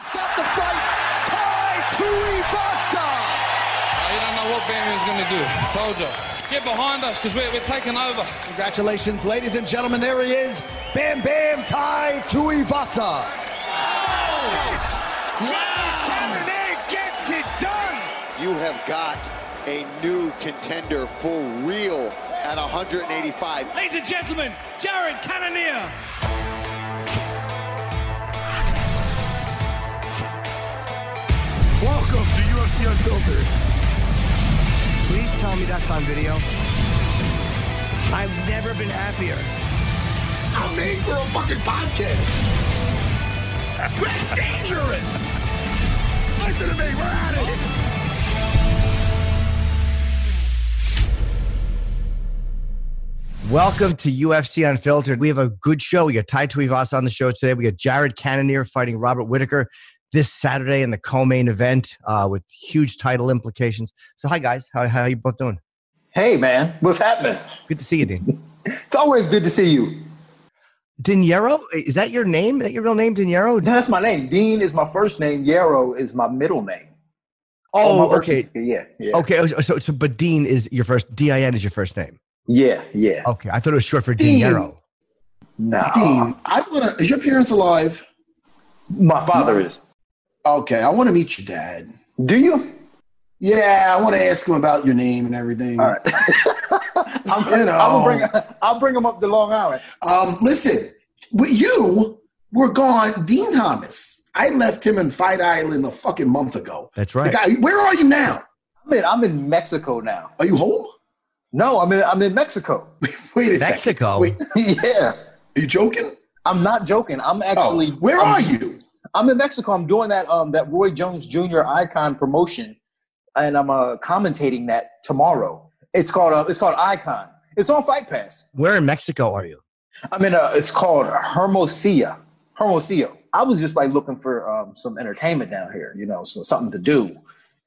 Stop the fight! Tai Tuivasa! Oh, you don't know what Bam is going to do. Told you. Get behind us because we're, we're taking over. Congratulations, ladies and gentlemen. There he is. Bam Bam Tai Tuivasa. Cannonier gets it done. You have got a new contender for real at 185. Ladies and gentlemen, Jared Cannonier. Welcome to UFC Unfiltered. Please tell me that's on video. I've never been happier. I'm made for a fucking podcast. That's dangerous. Listen to me. We're at it. Welcome to UFC Unfiltered. We have a good show. We got Tai Tuivasa on the show today. We got Jared Cannonier fighting Robert Whitaker this Saturday in the co-main event uh, with huge title implications. So, hi guys, how how you both doing? Hey man, what's happening? Good to see you, Dean. It's always good to see you. Dinero, is that your name? Is that your real name, Dinero? No, that's my name. Dean is my first name. Yarrow is my middle name. On Oh, okay. Yeah, yeah. Okay, so, so, so but Dean is your first. D I N is your first name. Yeah, yeah. Okay, I thought it was short for Dean. Dinero. No. Dean, I want to. Is your parents alive? My father is. Okay, I want to meet your dad. Do you? Yeah, I want to ask him about your name and everything. All right. I'm, You know. I'll bring I'll bring him up to Long Island. Um, listen, with you were gone, Din Thomas. I left him in Fight Island a fucking month ago. That's The right. guy, where are you now? I'm in I'm in Mexico now. Are you home? No, I'm in I'm in Mexico. Wait a Mexico? second. Wait, yeah. are you joking? I'm not joking. I'm Oh, actually where I'm- are you? I'm in Mexico. I'm doing that um that Roy Jones Jr. Icon promotion, and I'm uh commentating that tomorrow. It's called uh, it's called Icon. It's on Fight Pass. Where in Mexico are you? I'm in a. It's called Hermosillo. Hermosillo. I was just like looking for um, some entertainment down here. You know, so something to do.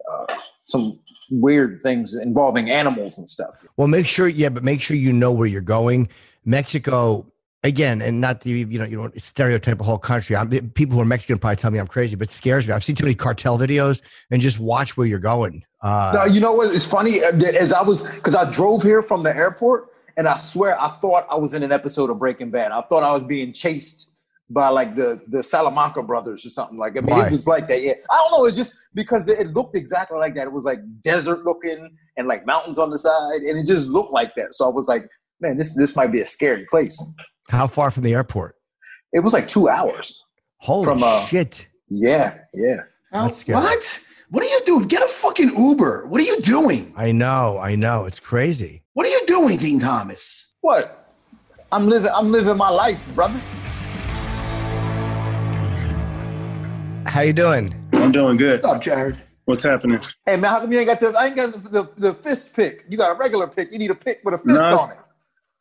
Uh, some weird things involving animals and stuff. Well, make sure, yeah, but make sure you know where you're going. Mexico, again, and not the you know you don't stereotype a whole country. I'm, people who are Mexican probably tell me I'm crazy, but it scares me. I've seen too many cartel videos, and just watch where you're going. Uh, No, you know what? It's funny uh, that as I was because I drove here from the airport, and I swear I thought I was in an episode of Breaking Bad. I thought I was being chased by like the the Salamanca brothers or something like. I mean, it was like that. Yeah, I don't know. It's just because it, it looked exactly like that. It was like desert looking and like mountains on the side, and it just looked like that. So I was like, man, this this might be a scary place. How far from the airport? It was like two hours. Holy From, uh, shit! Yeah, yeah. How- what? What are you doing? Get a fucking Uber. What are you doing? I know, I know, it's crazy. What are you doing, Din Thomas? What? I'm living. I'm living my life, brother. How you doing? I'm doing good. What's up, Jared? What's happening? Hey man, how come you ain't got the? I ain't got the, the, the fist pick. You got a regular pick. You need a pick with a fist No. on it.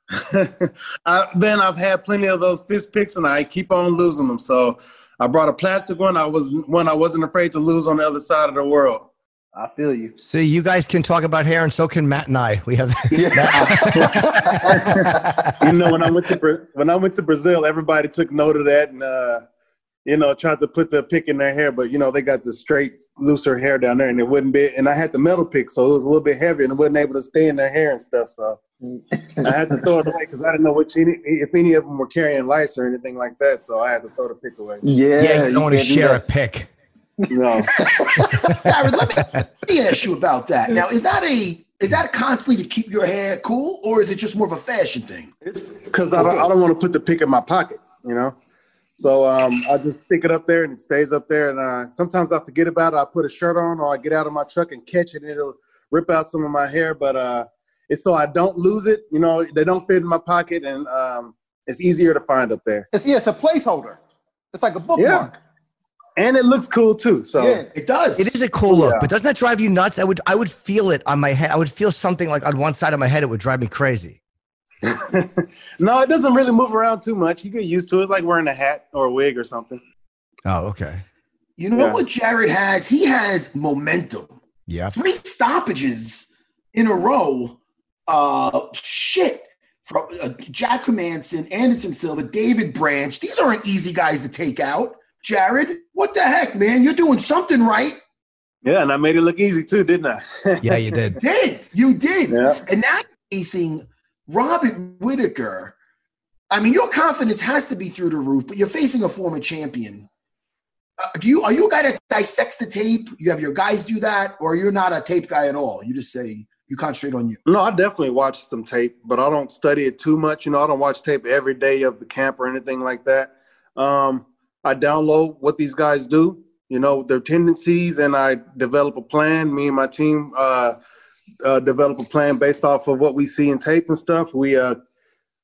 I, Ben, I've had plenty of those fist picks, and I keep on losing them. So I brought a plastic one. I was one I wasn't afraid to lose on the other side of the world. I feel you. See, you guys can talk about hair, and so can Matt and I. We have. you know, when I went to when I went to Brazil, everybody took note of that and uh, you know tried to put the pick in their hair, but you know they got the straight, looser hair down there, and it wouldn't be. And I had the metal pick, so it was a little bit heavier, and it wasn't able to stay in their hair and stuff. So I had to throw it away because I didn't know which any, if any of them were carrying lice or anything like that. So I had to throw the pick away. Yeah, Yeah, you don't want to share a pick. No, Jared, let me, let me ask you about that. Now, is that a is that constantly to keep your hair cool, or is it just more of a fashion thing? it's because I don't, I don't want to put the pick in my pocket, you know. So um, I just stick it up there and it stays up there. And uh, sometimes I forget about it. I put a shirt on or I get out of my truck and catch it and it'll rip out some of my hair. But uh, it's so I don't lose it. You know, they don't fit in my pocket and um, it's easier to find up there. It's yeah, it's a placeholder. It's like a bookmark. Yeah. And it looks cool too. So Yeah. It does. It is a cool look, Yeah. but doesn't that drive you nuts? I would I would feel it on my head. I would feel something like on one side of my head. It would drive me crazy. no, it doesn't really move around too much. You get used to it, like wearing a hat or a wig or something. Oh, okay. You know Yeah. what Jared has? He has momentum. Yeah. Three stoppages in a row. Uh, shit. From uh, Jack Hermansson, Anderson Silva, David Branch. These aren't easy guys to take out. Jared, what the heck, man? You're doing something right. Yeah, and I made it look easy too, didn't I? Yeah, you did. Did you did? Yeah. And now you're facing Robert Whitaker. I mean, your confidence has to be through the roof, but you're facing a former champion. Uh, do you are you a guy that dissects the tape? You have your guys do that, or you're not a tape guy at all? You just say you concentrate on you. No, I definitely watch some tape, but I don't study it too much. You know, I don't watch tape every day of the camp or anything like that. Um, I download what these guys do, you know, their tendencies, and I develop a plan. Me and my team uh, uh, develop a plan based off of what we see in tape and stuff. We, uh,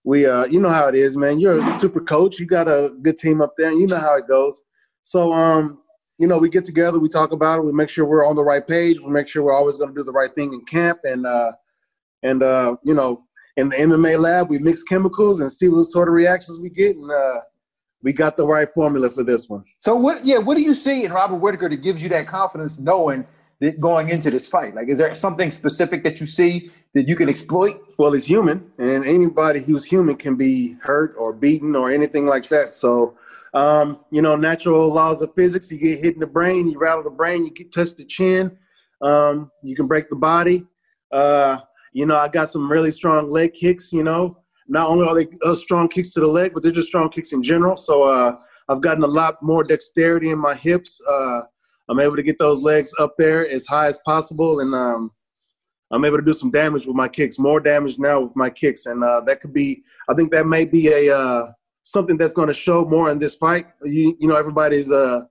we, uh, you know how it is, man. You're a super coach. You got a good team up there, and you know how it goes. So, um, you know, we get together, we talk about it, we make sure we're on the right page, we make sure we're always going to do the right thing in camp, and uh, and uh, you know, in the MMA lab, we mix chemicals and see what sort of reactions we get, and uh, we got the right formula for this one. So what? Yeah, what do you see in Robert Whitaker that gives you that confidence, knowing that going into this fight? Like, is there something specific that you see that you can exploit? Well, he's human, and anybody who's human can be hurt or beaten or anything like that. So, um, you know, natural laws of physics. You get hit in the brain, you rattle the brain, you touch the chin, um, you can break the body. Uh, you know, I got some really strong leg kicks. You know, not only are they uh, strong kicks to the leg, but they're just strong kicks in general. So uh, I've gotten a lot more dexterity in my hips. Uh, I'm able to get those legs up there as high as possible, and um, I'm able to do some damage with my kicks, more damage now with my kicks, and uh, that could be. I think that may be a uh, something that's going to show more in this fight. You, you know, everybody's uh,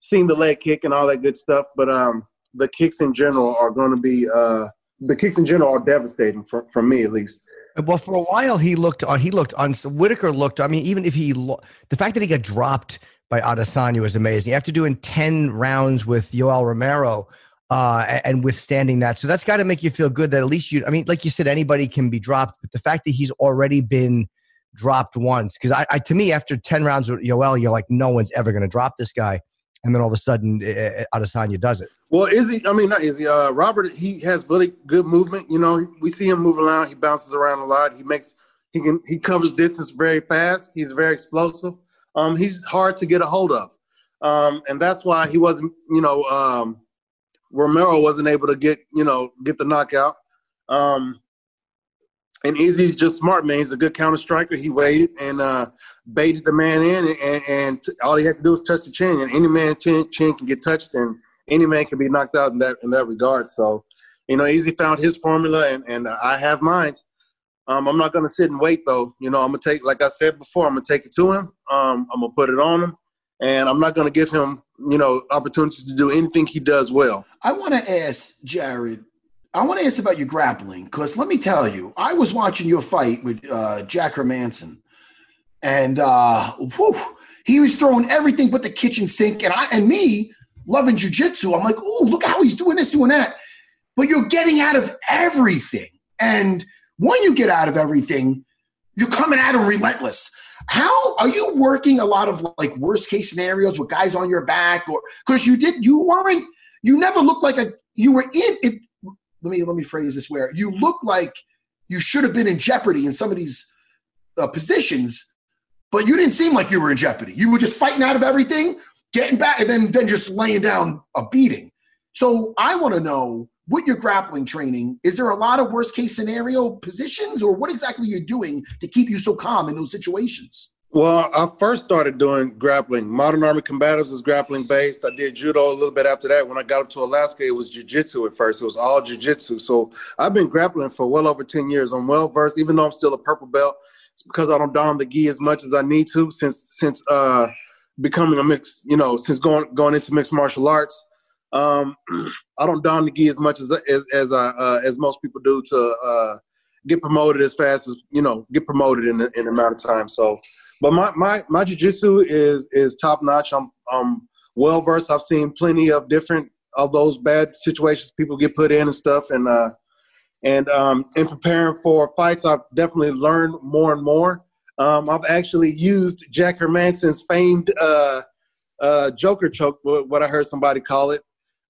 seen the leg kick and all that good stuff, but um, the kicks in general are going to be uh, the kicks in general are devastating for, for me at least. Well, for a while he looked. Uh, he looked on. Whitaker looked. I mean, even if he, lo- the fact that he got dropped by Adesanya was amazing. After doing ten rounds with Yoel Romero, uh, and withstanding that, so that's got to make you feel good that at least you. I mean, like you said, anybody can be dropped, but the fact that he's already been dropped once, because I, I, to me, after ten rounds with Yoel, you're like, no one's ever going to drop this guy, and then all of a sudden, uh, Adesanya does it. Well, Izzy, I mean, not Izzy, uh, Robert, he has really good movement. You know, we see him move around. He bounces around a lot. He makes, he can, he covers distance very fast. He's very explosive. Um, he's hard to get a hold of. Um, and that's why he wasn't, you know, um, Romero wasn't able to get, you know, get the knockout. Um, and Izzy's just smart, man. He's a good counter striker. He waited and uh, baited the man in, and, and, t- all he had to do was touch the chin. And any man chin, chin can get touched, and any man can be knocked out in that in that regard. So, you know, Izzy found his formula, and, and I have mine. Um, I'm not going to sit and wait, though. You know, I'm going to take, like I said before, I'm going to take it to him. Um, I'm going to put it on him, and I'm not going to give him, you know, opportunities to do anything he does well. I want to ask Jared. I want to ask about your grappling because let me tell you, I was watching your fight with uh, Jack Hermansson, and uh, whew, he was throwing everything but the kitchen sink, and I and me loving jujitsu. I'm like, oh, look how he's doing this, doing that. But you're getting out of everything, and when you get out of everything, you're coming at him relentless. How are you working a lot of like worst case scenarios with guys on your back, or because you did, you weren't, you never looked like a you were in it. Let me let me phrase this where you look like you should have been in jeopardy in some of these uh, positions, but you didn't seem like you were in jeopardy. You were just fighting out of everything, getting back, and then then just laying down a beating. So I want to know with your grappling training, is there a lot of worst case scenario positions, or what exactly you're doing to keep you so calm in those situations? Well, I first started doing grappling. Modern Army Combatives is grappling based. I did judo a little bit after that. When I got up to Alaska, it was jujitsu at first. It was all jujitsu. So I've been grappling for well over 10 years. I'm well versed, even though I'm still a purple belt. It's because I don't don the gi as much as I need to since since uh, becoming a mixed, you know, since going going into mixed martial arts. Um, I don't don the gi as much as as as, I, uh, as most people do to uh, get promoted as fast as you know get promoted in the, in the amount of time. So but my my my jujitsu is is top notch. I'm I'm well versed. I've seen plenty of different of those bad situations people get put in and stuff. And uh, and um, in preparing for fights, I've definitely learned more and more. Um, I've actually used Jack Hermansson's famed uh, uh, Joker choke, what I heard somebody call it.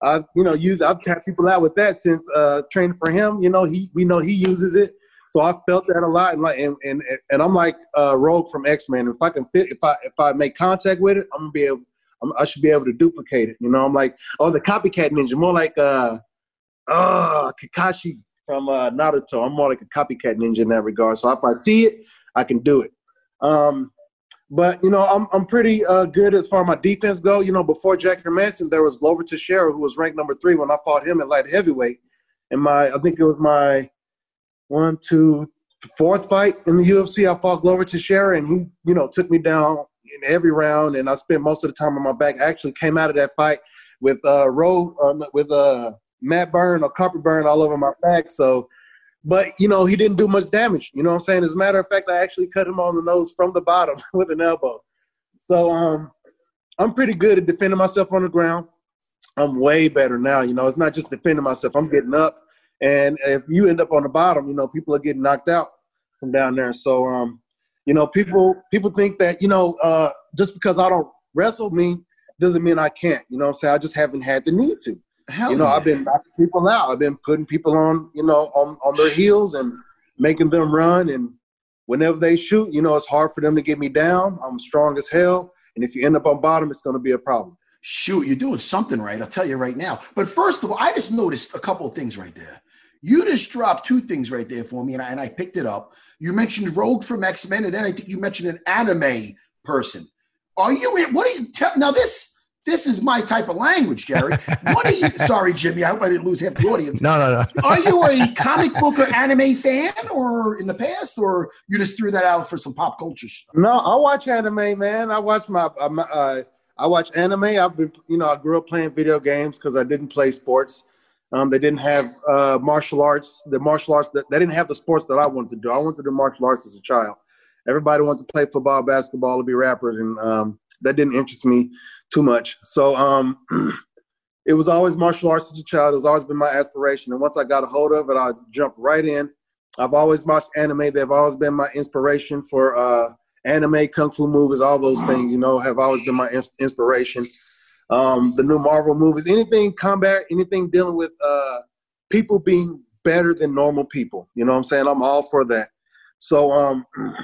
I've you know used I've tapped people out with that since uh, training for him. You know he we know he uses it. So I felt that a lot, and like, and and, and I'm like uh, Rogue from X Men. If I can fit, if I if I make contact with it, I'm gonna be able. I'm, i should be able to duplicate it. You know, I'm like, oh, the copycat ninja, more like uh, uh, Kakashi from uh, Naruto. I'm more like a copycat ninja in that regard. So if I see it, I can do it. Um, but you know, I'm I'm pretty uh, good as far as my defense go. You know, before Jack Hermansson, there was Glover Teixeira, who was ranked number three when I fought him at light heavyweight. And my, I think it was my one, two, fourth fight in the UFC, I fought Glover Teixeira, and he, you know, took me down in every round, and I spent most of the time on my back. I actually came out of that fight with uh, Roe, uh, with uh, mat burn or carpet burn all over my back. So, but you know, he didn't do much damage. You know what I'm saying? As a matter of fact, I actually cut him on the nose from the bottom with an elbow. So, um, I'm pretty good at defending myself on the ground. I'm way better now. You know, it's not just defending myself. I'm getting up and if you end up on the bottom, you know, people are getting knocked out from down there. So, um, you know, people people think that you know uh, just because I don't wrestle me doesn't mean I can't. You know, I'm saying I just haven't had the need to. Hell you know, yeah. I've been knocking people out. I've been putting people on, you know, on on their heels and making them run. And whenever they shoot, you know, it's hard for them to get me down. I'm strong as hell. And if you end up on bottom, it's going to be a problem. Shoot, you're doing something right. I'll tell you right now. But first of all, I just noticed a couple of things right there. You just dropped two things right there for me, and I, and I picked it up. You mentioned Rogue from X Men, and then I think you mentioned an anime person. Are you? in? What are you? Tell, now this this is my type of language, Jerry. What are you? sorry, Jimmy. I hope I didn't lose half the audience. No, no, no. are you a comic book or anime fan, or in the past, or you just threw that out for some pop culture stuff? No, I watch anime, man. I watch my. Uh, I watch anime. I've been, you know, I grew up playing video games because I didn't play sports. Um, they didn't have uh, martial arts. The martial arts that they didn't have the sports that I wanted to do. I wanted to do martial arts as a child. Everybody wanted to play football, basketball, to be rappers, and um, that didn't interest me too much. So um, it was always martial arts as a child. It's always been my aspiration. And once I got a hold of it, I jumped right in. I've always watched anime. They've always been my inspiration for uh, anime, kung fu movies, all those things. You know, have always been my inspiration um, the new Marvel movies, anything combat, anything dealing with uh, people being better than normal people. You know what I'm saying? I'm all for that. So, um,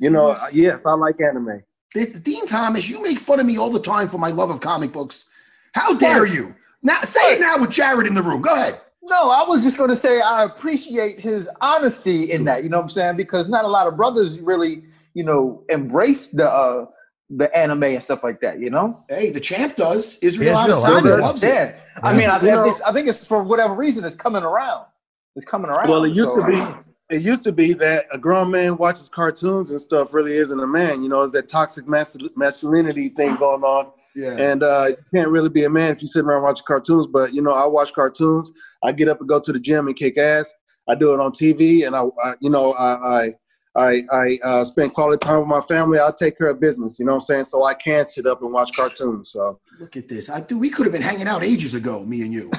you know, yes, I like anime. Din Thomas, you make fun of me all the time for my love of comic books. How dare you? Now, say it now with Jared in the room. Go ahead. No, I was just going to say I appreciate his honesty in that. You know what I'm saying? Because not a lot of brothers really, you know, embrace the uh, the anime and stuff like that, you know? Hey, the champ does. Israel Adesanya loves it. Yeah. I mean, I, I, think it's for whatever reason it's coming around. It's coming around. Well, it used so, to be it used to be that a grown man watches cartoons and stuff really isn't a man. You know, it's that toxic masculinity thing going on. Yeah. And uh, you can't really be a man if you sit around watching cartoons. But you know, I watch cartoons. I get up and go to the gym and kick ass. I do it on TV, and I, I you know, I, I I, I uh, spend quality time with my family. I'll take care of business. You know what I'm saying? So I can sit up and watch cartoons. So look at this. I do. We could have been hanging out ages ago, me and you.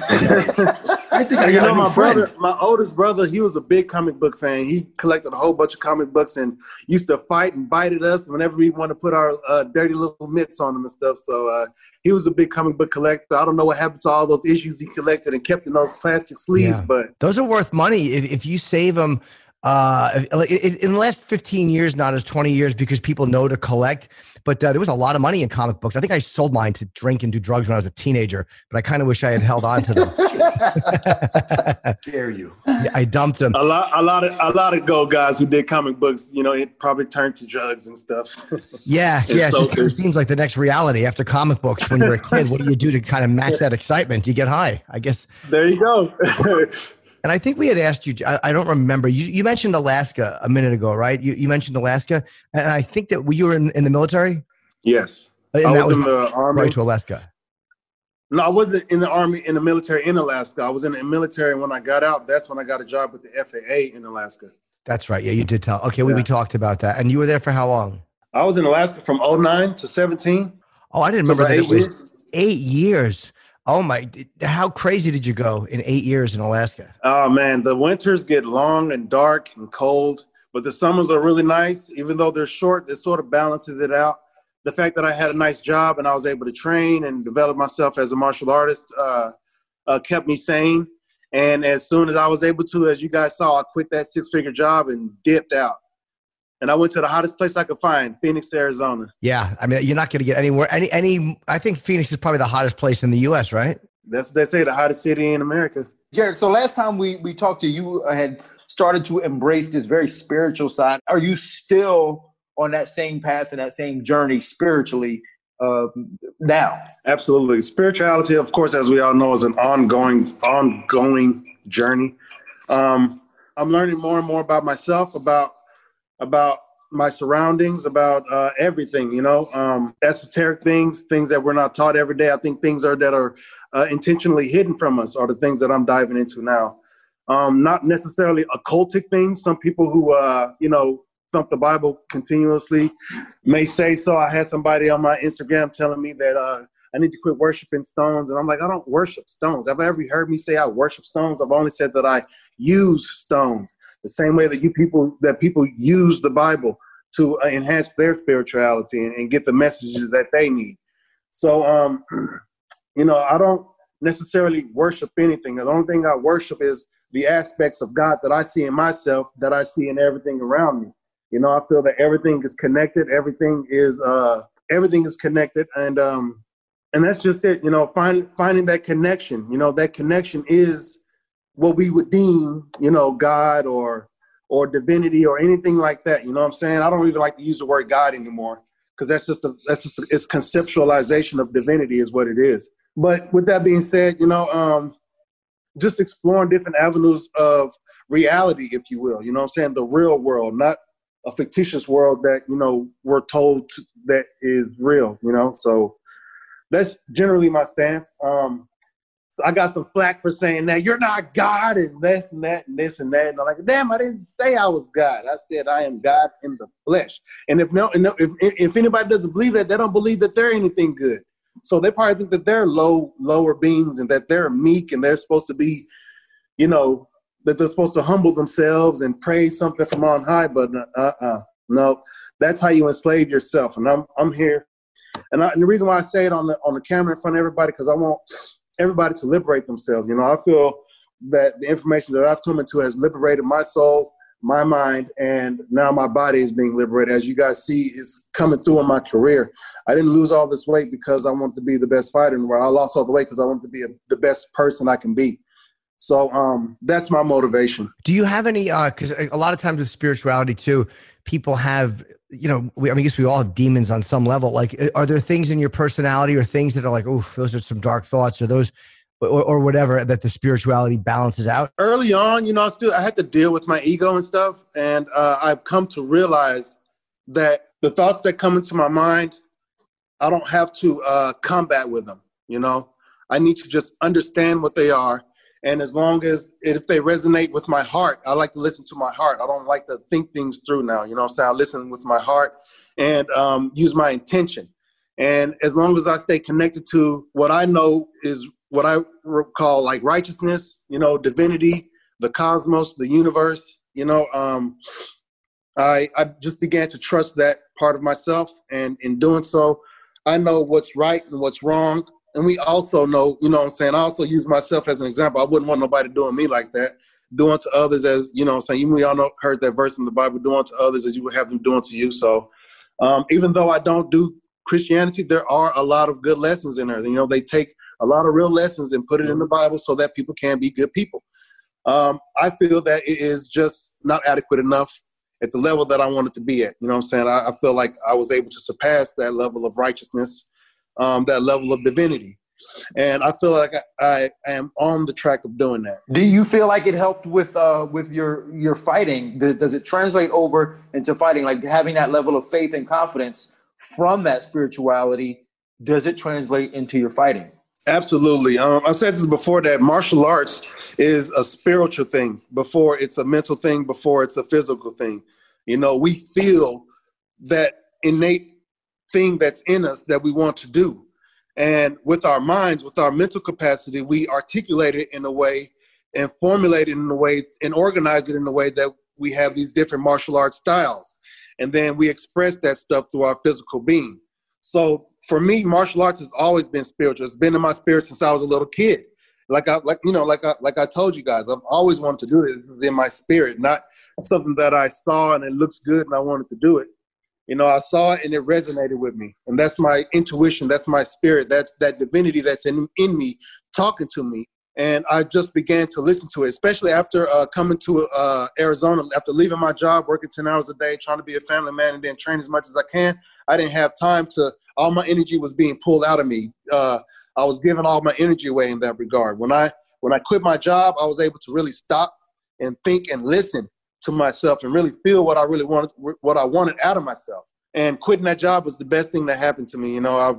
I think I got you know, a my friend. brother, my oldest brother. He was a big comic book fan. He collected a whole bunch of comic books and used to fight and bite at us whenever we want to put our uh, dirty little mitts on him and stuff. So uh, he was a big comic book collector. I don't know what happened to all those issues he collected and kept in those plastic sleeves, yeah. but those are worth money if, if you save them uh, in, in the last 15 years, not as 20 years, because people know to collect. But uh, there was a lot of money in comic books. I think I sold mine to drink and do drugs when I was a teenager, but I kind of wish I had held on to them. Dare you? Yeah, I dumped them. A lot, a lot of, a lot of go guys who did comic books. You know, it probably turned to drugs and stuff. Yeah, And yeah. It so just kind of seems like the next reality after comic books. When you're a kid, what do you do to kind of match that excitement? You get high, I guess. There you go. And I think we had asked you. I, I don't remember. You, you mentioned Alaska a minute ago, right? You, you mentioned Alaska, and I think that you were in, in the military. yes, And I that was in the army. right to Alaska. No, I wasn't in the army in the military in Alaska. I was in the military and when I got out. That's when I got a job with the FAA in Alaska. That's right. Yeah, you did tell. Okay, we, we talked about that, and you were there for how long? I was in Alaska from 09 to 17. Oh, I didn't So remember that it was eight years. Oh my! How crazy did you go in eight years in Alaska? Oh man, the winters get long and dark and cold, but the summers are really nice. Even though they're short, it sort of balances it out. The fact that I had a nice job and I was able to train and develop myself as a martial artist uh, uh, kept me sane. And as soon as I was able to, as you guys saw, I quit that six-figure job and dipped out. And I went to the hottest place I could find, Phoenix, Arizona. Yeah, I mean, you're not going to get anywhere. Any, any. I think Phoenix is probably the hottest place in the U.S. Right? That's what they say, the hottest city in America. Jared, so last time we we talked to you, I had started to embrace this very spiritual side. Are you still on that same path and that same journey spiritually uh, now? Absolutely. Spirituality, of course, as we all know, is an ongoing, ongoing journey. Um, I'm learning more and more about myself, about about my surroundings, about uh, everything. You know, um, esoteric things, things that we're not taught every day. I think things are that are uh, intentionally hidden from us are the things that I'm diving into now. Um, not necessarily occultic things. Some people who, uh, you know, thump the Bible continuously may say so. I had somebody on my Instagram telling me that uh, I need to quit worshiping stones, and I'm like, I don't worship stones. Have ever heard me say I worship stones? I've only said that I use stones. The same way that you people that people use the Bible to uh, enhance their spirituality and, and get the messages that they need. So, um, you know, I don't necessarily worship anything. The only thing I worship is the aspects of God that I see in myself, that I see in everything around me. You know, I feel that everything is connected. Everything is uh, everything is connected, and um, and that's just it. You know, find, finding that connection. You know, that connection is what we would deem, you know, God or or divinity or anything like that. You know what I'm saying? I don't even like to use the word God anymore because that's just a that's just a, it's conceptualization of divinity is what it is. But with that being said, you know, um, just exploring different avenues of reality, if you will. You know what I'm saying? The real world, not a fictitious world that you know we're told to, that is real. You know, so that's generally my stance. Um, I got some flack for saying that you're not God and this and that and this and that. And I'm like, damn, I didn't say I was God. I said I am God in the flesh. And if no, and if if anybody doesn't believe that, they don't believe that they're anything good. So they probably think that they're low, lower beings and that they're meek and they're supposed to be, you know, that they're supposed to humble themselves and praise something from on high. But uh, uh, no, that's how you enslave yourself. And I'm I'm here, and, I, and the reason why I say it on the on the camera in front of everybody because I want everybody to liberate themselves. You know, I feel that the information that I've come into has liberated my soul, my mind, and now my body is being liberated. As you guys see, is coming through in my career. I didn't lose all this weight because I wanted to be the best fighter in the world. I lost all the weight because I wanted to be a, the best person I can be. So um, that's my motivation. Do you have any? Because a lot of times with spirituality too, people have you know. We, I mean, I guess we all have demons on some level. Like, uh, are there things in your personality or things that are like, oh, those are some dark thoughts, or those, or, or whatever that the spirituality balances out? Early on, you know, I still I had to deal with my ego and stuff, and uh, I've come to realize that the thoughts that come into my mind, I don't have to uh, combat with them. You know, I need to just understand what they are and as long as if they resonate with my heart, I like to listen to my heart. I don't like to think things through now. You know what I'm saying? I listen with my heart and um, use my intention. And as long as I stay connected to what I know is what I call like righteousness, you know, divinity, the cosmos, the universe, you know, um, I, I just began to trust that part of myself. And in doing so, I know what's right and what's wrong and we also know, you know what I'm saying, I also use myself as an example. I wouldn't want nobody doing me like that. Doing to others as you know. What I'm saying you we all know heard that verse in the Bible. doing to others as you would have them doing to you. So um, even though I don't do Christianity, there are a lot of good lessons in there. You know, they take a lot of real lessons and put it in the Bible so that people can be good people. Um, I feel that it is just not adequate enough at the level that I wanted to be at. You know what I'm saying? I, I feel like I was able to surpass that level of righteousness, um, that level of divinity. And I feel like I, I, am on the track of doing that. Do you feel like it helped with uh, with your your fighting? Does it translate over into fighting, like having that level of faith and confidence from that spirituality? Does it translate into your fighting? Absolutely. Um, I said this before that martial arts is a spiritual thing before it's a mental thing, before it's a physical thing. You know, we feel that innate thing that's in us that we want to do. And with our minds, with our mental capacity, we articulate it in a way and formulate it in a way and organize it in a way that we have these different martial arts styles. And then we express that stuff through our physical being. So for me, martial arts has always been spiritual. It's been in my spirit since I was a little kid. Like I like you know, like I like I told you guys, I've always wanted to do this. This is in my spirit, not something that I saw and it looks good and I wanted to do it. You know, I saw it and it resonated with me. And that's my intuition, that's my spirit, that's that divinity that's in, in me talking to me. And I just began to listen to it, especially after uh, coming to uh, Arizona, after leaving my job, working 10 hours a day, trying to be a family man and then train as much as I can. I didn't have time to all my energy was being pulled out of me. Uh, I was giving all my energy away in that regard. When I when I quit my job, I was able to really stop and think and listen to myself and really feel what I really wanted, what I wanted out of myself. And quitting that job was the best thing that happened to me. You know, I,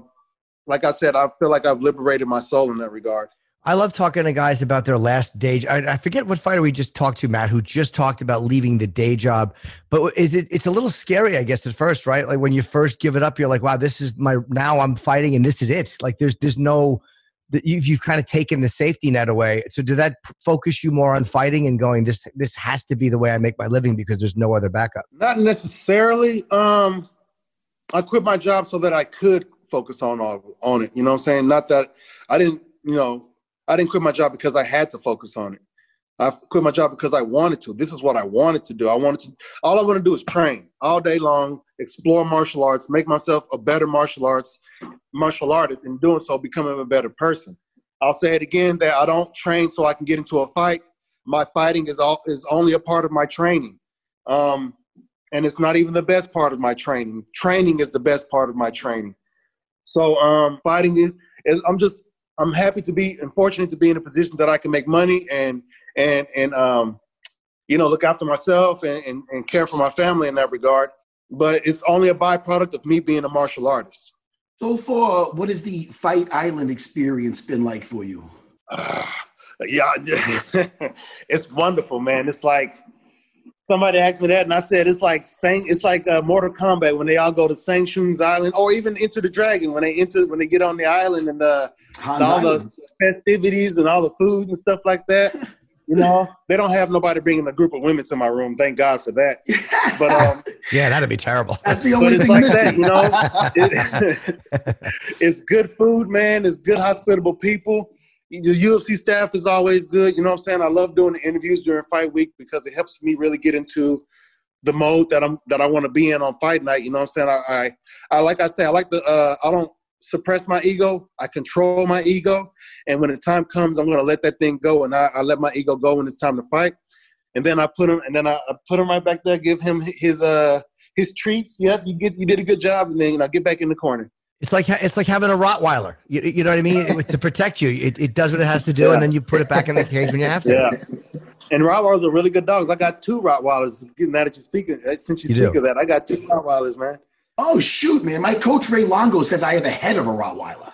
like I said, I feel like I've liberated my soul in that regard. I love talking to guys about their last day. I, I, forget what fighter we just talked to, Matt, who just talked about leaving the day job. But is it? It's a little scary, I guess, at first, right? Like when you first give it up, you're like, "Wow, this is my now. I'm fighting, and this is it." Like there's there's no you've you've kind of taken the safety net away. So did that focus you more on fighting and going? This this has to be the way I make my living because there's no other backup. Not necessarily. Um, I quit my job so that I could focus on on it. You know what I'm saying? Not that I didn't. You know I didn't quit my job because I had to focus on it. I quit my job because I wanted to. This is what I wanted to do. I wanted to. All I want to do is train all day long, explore martial arts, make myself a better martial arts martial artist, and doing so, becoming a better person. I'll say it again that I don't train so I can get into a fight. My fighting is all is only a part of my training, um, and it's not even the best part of my training. Training is the best part of my training. So um, fighting is, is I'm just I'm happy to be and fortunate to be in a position that I can make money and and and um, you know look after myself and, and, and care for my family in that regard. But it's only a byproduct of me being a martial artist. So far, what has the Fight Island experience been like for you? Uh, yeah, it's wonderful, man. It's like somebody asked me that, and I said it's like it's like uh, Mortal Kombat when they all go to Shang Tsung's island, or even Enter the Dragon when they enter when they get on the island and uh, all island. the festivities and all the food and stuff like that. You know, they don't have nobody bringing a group of women to my room. Thank God for that. But um, yeah, that'd be terrible. That's the only thing like missing. That, you know, it, it's good food, man. It's good, hospitable people the UFC staff is always good. You know what I'm saying? I love doing the interviews during fight week because it helps me really get into the mode that I'm that I want to be in on fight night. You know what I'm saying? I I, I like I say I like the uh, I don't suppress my ego. I control my ego, and when the time comes, I'm gonna let that thing go, and I, I let my ego go when it's time to fight. And then I put him, and then I, I put him right back there, give him his uh his treats. Yep, you get you did a good job, and then you know get back in the corner. It's like it's like having a Rottweiler. You, you know what I mean? to protect you, it, it does what it has to do, yeah. and then you put it back in the cage when you have to. Yeah. And Rottweilers are really good dogs. I got two Rottweilers. Now that you speak, since you, you speak do. of that, I got two Rottweilers, man. Oh shoot, man! My coach Ray Longo says I have a head of a Rottweiler.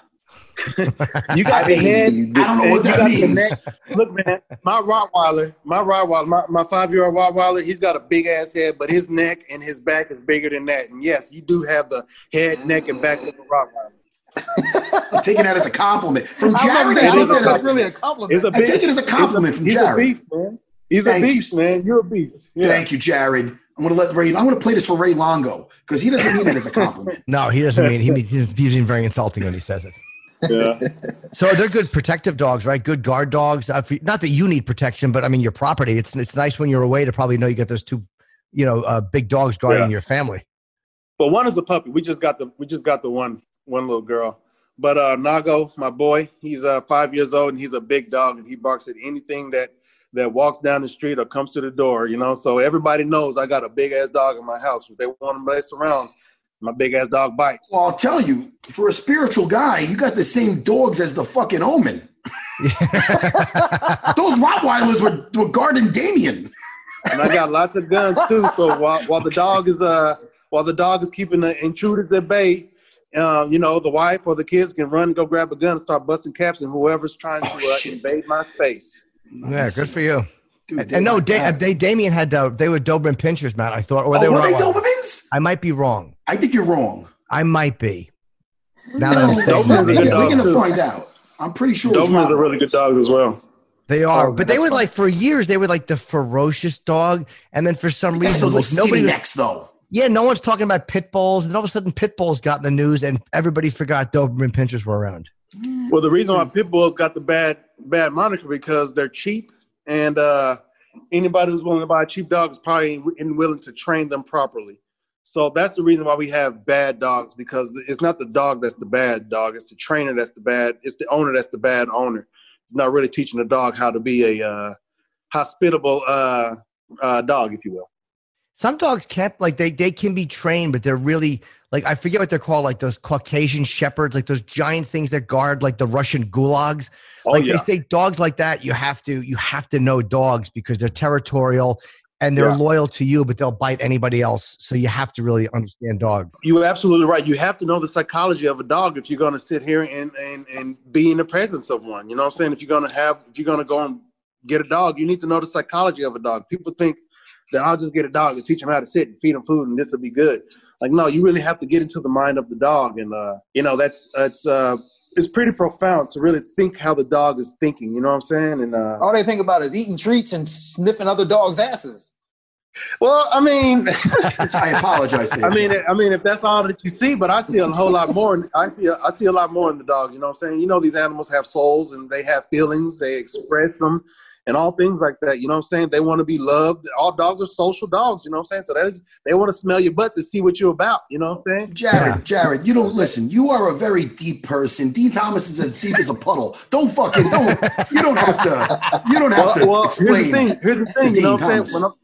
you got the head. I don't know what that means. Look, man, my Rottweiler, my Rottweiler, my, my five-year-old Rottweiler, he's got a big ass head, but his neck and his back is bigger than that. And yes, you do have the head, neck, and back of a Rottweiler. I'm taking that as a compliment from Jared. I think that is really a compliment. A big, I take it as a compliment a, from Jared. He's a beast, man. He's Thank a beast, you. man. You're a beast. Yeah. Thank you, Jared. I'm gonna let Ray. I'm gonna play this for Ray Longo because he doesn't mean it as a compliment. no, he doesn't mean he, he's, he's being very insulting when he says it. Yeah. So they're good protective dogs, right? Good guard dogs. Not that you need protection, but I mean your property. It's it's nice when you're away to probably know you got those two, you know, uh, big dogs guarding Yeah. your family. But one is a puppy. We just got the we just got the one one little girl. But uh Nago, my boy, he's uh five years old and he's a big dog and he barks at anything that that walks down the street or comes to the door, you know. So everybody knows I got a big ass dog in my house. If they want to mess around, my big ass dog bites. Well, I'll tell you, for a spiritual guy, you got the same dogs as the fucking omen. Those Rottweilers were, were guarding Damien. and I got lots of guns too. So while, while the dog is uh while the dog is keeping the intruders at bay, um, you know the wife or the kids can run, go grab a gun, and start busting caps, and whoever's trying to uh, invade my space. Yeah, good for you. Dude, and, no, like da- they Damien had uh, they were Doberman pinschers, Matt. I thought, or Oh, they were were. they Rottweilers. Dobermans? I might be wrong. I think you're wrong. I might be. Now that No, I'm thinking Doberman's a of it. yeah, we're dog, gonna too. find out. I'm pretty sure. it's Doberman's a really good dog as well. They are, Oh, but they that's were fine. like for years they were like the ferocious dog, and then for some They got reason those like, like nobody skinny was, necks, though. yeah, no one's talking about pit bulls, and all of a sudden pit bulls got in the news, and everybody forgot Doberman pinschers were around. Well, the reason why pit bulls got the bad bad moniker because they're cheap, and uh, anybody who's willing to buy a cheap dog is probably in willing to train them properly. So that's the reason why we have bad dogs because it's not the dog that's the bad dog; it's the trainer that's the bad. It's the owner that's the bad owner. It's not really teaching the dog how to be a uh, hospitable uh, uh, dog, if you will. Some dogs can't like they they can be trained, but they're really like I forget what they're called, like those Caucasian shepherds, like those giant things that guard like the Russian gulags. Oh like yeah, they say dogs like that, you have to you have to know dogs because they're territorial and they're Yeah. loyal to you, but they'll bite anybody else. So you have to really understand dogs. you're absolutely right. You have to know the psychology of a dog if you're going to sit here and, and and be in the presence of one. You know what I'm saying? If you're going to have, if you're going to go and get a dog, you need to know the psychology of a dog. People think that I'll just get a dog and teach them how to sit and feed them food and this will be good. Like no, you really have to get into the mind of the dog, and uh, you know that's that's uh, it's pretty profound to really think how the dog is thinking. You know what I'm saying? And uh, All they think about is eating treats and sniffing other dogs' asses. well, I mean. I apologize. I mean, I mean, if that's all that you see, but I see a whole lot more. I see, a, I see a lot more in the dog. You know what I'm saying? You know, these animals have souls and they have feelings. They express them, and all things like that. You know what I'm saying? They want to be loved. All dogs are social dogs. You know what I'm saying? So they they want to smell your butt to see what you're about. You know what I'm saying? Jared, Jared, you don't listen. You are a very deep person. Din Thomas is as deep as a puddle. Don't fucking don't. You don't have to. You don't have to Well, well here's explain. the thing. Here's the thing. You know what I'm saying? When I'm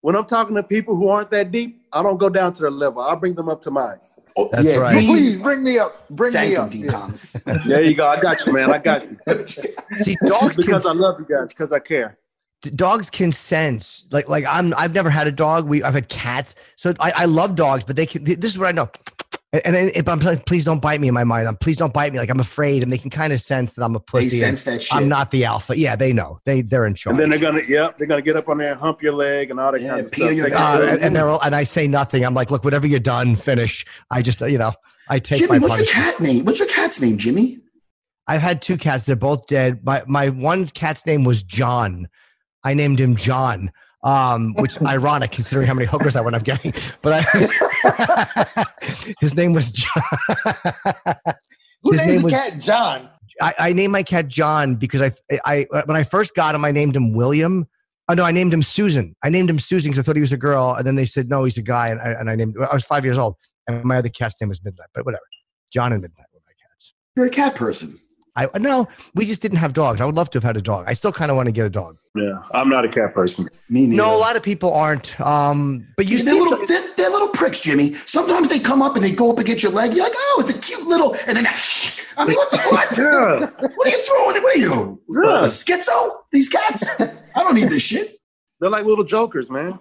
when I'm talking to people who aren't that deep, I don't go down to their level. I bring them up to mine. Oh, That's yeah, right. Please bring me up. Bring thank me him, up. Dean Yeah. Thomas. There you go. I got you, man. I got you. See, dogs can because I love you guys. Because I care. dogs can sense like like i'm i've never had a dog we i've had cats so i, I love dogs but they can this is what i know and, and if i'm like please don't bite me in my mind i'm please don't bite me like i'm afraid and they can kind of sense that i'm a They pussy and sense that shit. i'm not the alpha yeah they know they they're in charge And then they're gonna, yep, they're gonna get up on there and hump your leg and all that Yeah, kind of pee stuff. your They back. can- uh, and, and they're all, and i say nothing i'm like look whatever you're done finish i just uh, you know i take Jimmy, my what's your punishment. cat name? What's your cat's name, Jimmy? i've had two cats they're both dead my my one cat's name was john i named him john um, which ironic considering how many hookers I wound up getting. But I, his name was John. Who His names name was- cat John? I, I named my cat John because I, I, when I first got him, I named him William. Oh no, I named him Susan. I named him Susan because I thought he was a girl, and then they said no, he's a guy, and I, and I named. I was five years old, and my other cat's name was Midnight. But whatever, John and Midnight were my cats. You're a cat person. I no, we just didn't have dogs. I would love to have had a dog. I still kind of want to get a dog. Yeah, I'm not a cat person. Me neither. No, a lot of people aren't. Um, but you they're see, little, they're, they're little pricks, Jimmy. Sometimes they come up and they go up against your leg. You're like, oh, it's a cute little, and then I mean, what the what? Yeah, What are you throwing? What are you? Yeah. Uh, schizo? These cats? I don't need this shit. they're like little jokers, man.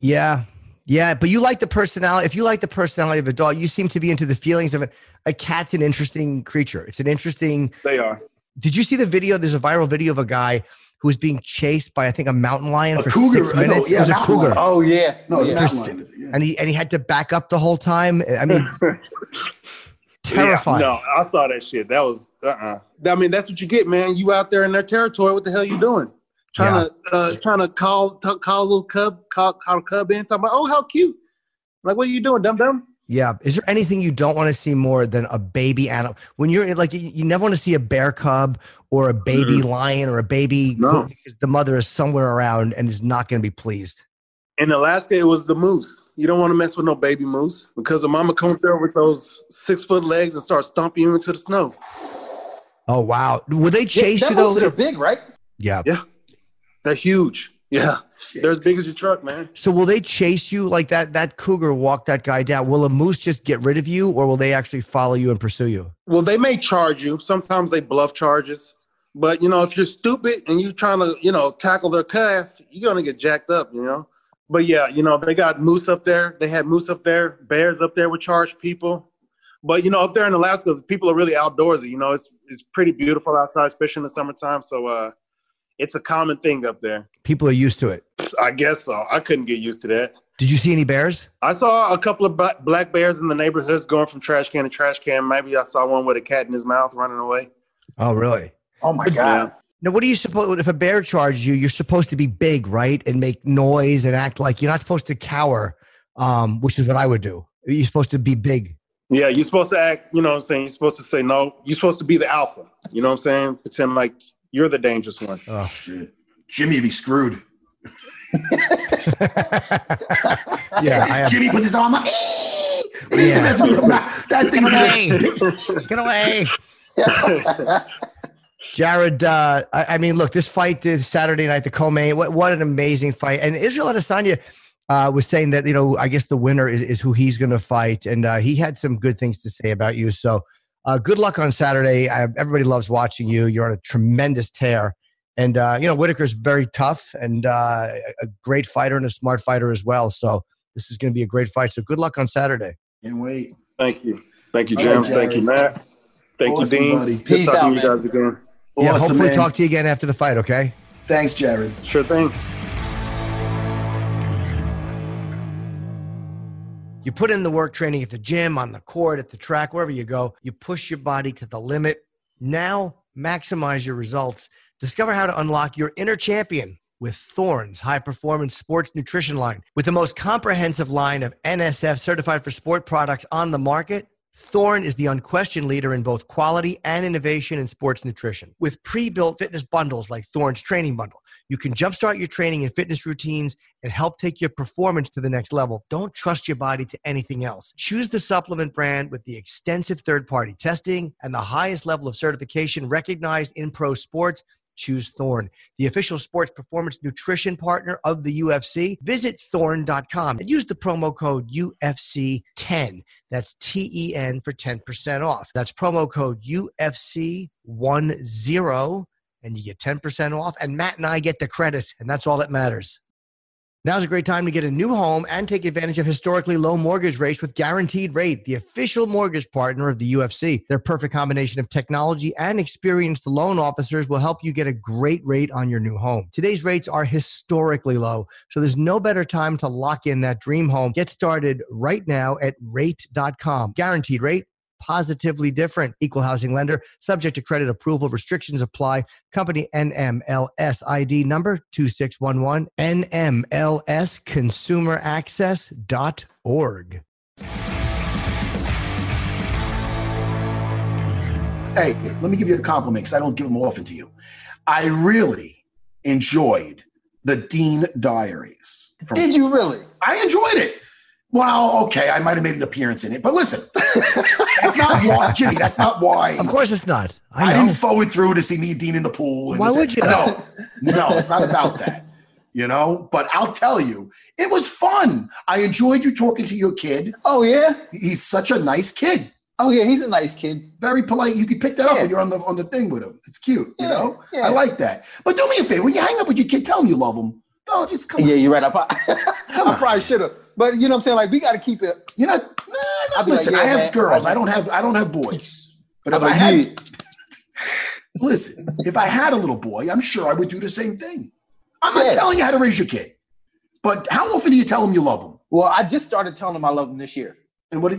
Yeah. Yeah, but you like the personality. If you like the personality of a dog, you seem to be into the feelings of it. A cat's an interesting creature. It's an interesting. They are. Did you see the video? There's a viral video of a guy who was being chased by I think a mountain lion A for cougar, six minutes. yeah, it was a cougar, lion. Oh yeah. No, it's yeah. a mountain lion. And he and he had to back up the whole time. I mean, terrifying. Yeah, no, I saw that shit. That was uh uh I mean, that's what you get, man. You out there in their territory. What the hell you doing? Trying Yeah. to uh trying to call t- call a little cub, call, call a cub in, talking about, oh, how cute. Like, what are you doing, dum dum? Yeah. Is there anything you don't want to see more than a baby animal? When you're like, you, you never want to see a bear cub or a baby Mhm. lion or a baby. No. because The mother is somewhere around and is not going to be pleased. In Alaska, it was the moose. You don't want to mess with no baby moose because the mama comes there with those six foot legs and starts stomping you into the snow. Oh wow! Will they chase that you though? moose are big, right? Yeah. Yeah. They're huge. Yeah. They're as big as your truck, man. So will they chase you like that? That cougar walked that guy down. Will a moose just get rid of you, or will they actually follow you and pursue you? Well, they may charge you. Sometimes they bluff charges. But you know, if you're stupid and you're trying to, you know, tackle their calf, you're gonna get jacked up, you know. But yeah, you know, they got moose up there. They had moose up there. Bears up there would charge people. But you know, up there in Alaska, people are really outdoorsy. You know, it's it's pretty beautiful outside, especially in the summertime. So uh, it's a common thing up there. People are used to it. I guess so. I couldn't get used to that. Did you see any bears? I saw a couple of black bears in the neighborhoods going from trash can to trash can. Maybe I saw one with a cat in his mouth running away. Oh, really? Oh my God. Now, what are you supposed? If a bear charges you, you're supposed to be big, right, and make noise and act like you're not supposed to cower, um, which is what I would do. You're supposed to be big. Yeah, you're supposed to act, you know what I'm saying? You're supposed to say no. You're supposed to be the alpha. You know what I'm saying? Pretend like you're the dangerous one. Oh shit. Jimmy be screwed. Yeah, I have- Jimmy puts his arm up. Yeah. that thing Get away. Get away. Jared, uh, I, I mean, look, this fight this Saturday night, the co-main, what, what an amazing fight. And Israel Adesanya uh, was saying that, you know, I guess the winner is, is who he's going to fight. And uh, he had some good things to say about you. So uh, good luck on Saturday. I, everybody loves watching you. You're on a tremendous tear. And, uh, you know, Whitaker's very tough and uh, a great fighter and a smart fighter as well. So this is going to be a great fight. So good luck on Saturday. And wait. Thank you. Thank you, All right, James. Thank you, Matt. Thank Awesome, you, Din. buddy. Peace talking out, to you man. guys again. yeah, hopefully man. talk to you again after the fight, okay? Thanks, Jared. Sure thing. You put in the work training at the gym, on the court, at the track, wherever you go. You push your body to the limit. Now, maximize your results. Discover how to unlock your inner champion with Thorne's high performance sports nutrition line. With the most comprehensive line of NSF certified for sport products on the market, Thorne is the unquestioned leader in both quality and innovation in sports nutrition. With pre built fitness bundles like Thorne's Training Bundle, you can jumpstart your training and fitness routines and help take your performance to the next level. Don't trust your body to anything else. Choose the supplement brand with the extensive third party testing and the highest level of certification recognized in pro sports. Choose Thorne, the official sports performance nutrition partner of the UFC. Visit thorne.com and use the promo code UFC10. That's T E N for 10% off. That's promo code UFC10 and you get 10% off. And Matt and I get the credit, and that's all that matters. Now's a great time to get a new home and take advantage of historically low mortgage rates with Guaranteed Rate, the official mortgage partner of the UFC. Their perfect combination of technology and experienced loan officers will help you get a great rate on your new home. Today's rates are historically low, so there's no better time to lock in that dream home. Get started right now at rate.com. Guaranteed Rate positively different. Equal housing lender, subject to credit approval, restrictions apply. Company NMLS ID number 2611, NMLSconsumeraccess.org. Hey, let me give you a compliment because I don't give them often to you. I really enjoyed the Din Diaries. from- Did you really? I enjoyed it. Well, okay, I might have made an appearance in it, but listen, that's not why, Jimmy. That's not why. Of course, it's not. I, I, know. didn't forward through to see me and Din in the pool. Why this- would you? No, no, it's not about that. You know, but I'll tell you, it was fun. I enjoyed you talking to your kid. Oh yeah. He's such a nice kid. Oh yeah, he's a nice kid. Very polite. You can pick that up Yeah. when you're on the on the thing with him. It's cute. You Yeah, know, yeah. I like that. But do me a favor when you hang up with your kid, tell him you love him. No, just come Yeah, on. you're right. I probably, I probably should have. But you know what I'm saying? Like we got to keep it. You know. Nah, nah, be like, listen, yeah, I have man. girls. I don't have. I don't have boys. But if I had, listen, if I had a little boy, I'm sure I would do the same thing. I'm not Yeah. telling you how to raise your kid, but how often do you tell him you love him? Well, I just started telling him I love him this year. And what?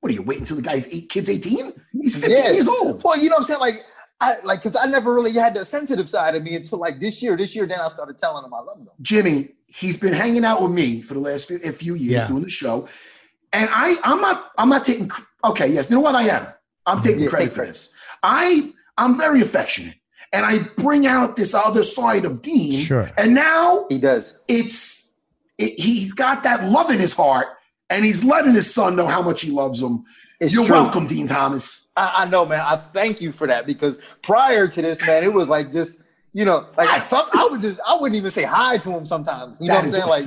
What are you waiting until the guy's eight? Kid's 18. He's 15 Yeah. years old. Well, you know what I'm saying? Like, I like because I never really had the sensitive side of me until like this year. This year, then I started telling him I love him. Jimmy, he's been hanging out with me for the last few, a few years Yeah. doing the show. And I, I'm not, I'm not taking. Okay, yes, you know what I am. I'm mm-hmm. taking credit for this. I, I'm very affectionate, and I bring out this other side of Din. Sure. And now He does. it's, it, he's got that love in his heart, and he's letting his son know how much he loves him. It's You're true. welcome, Din Thomas. I, I know, man. I thank you for that because prior to this, man, it was like just you know, like I, some, I would just I wouldn't even say hi to him sometimes. You know what I'm saying? Like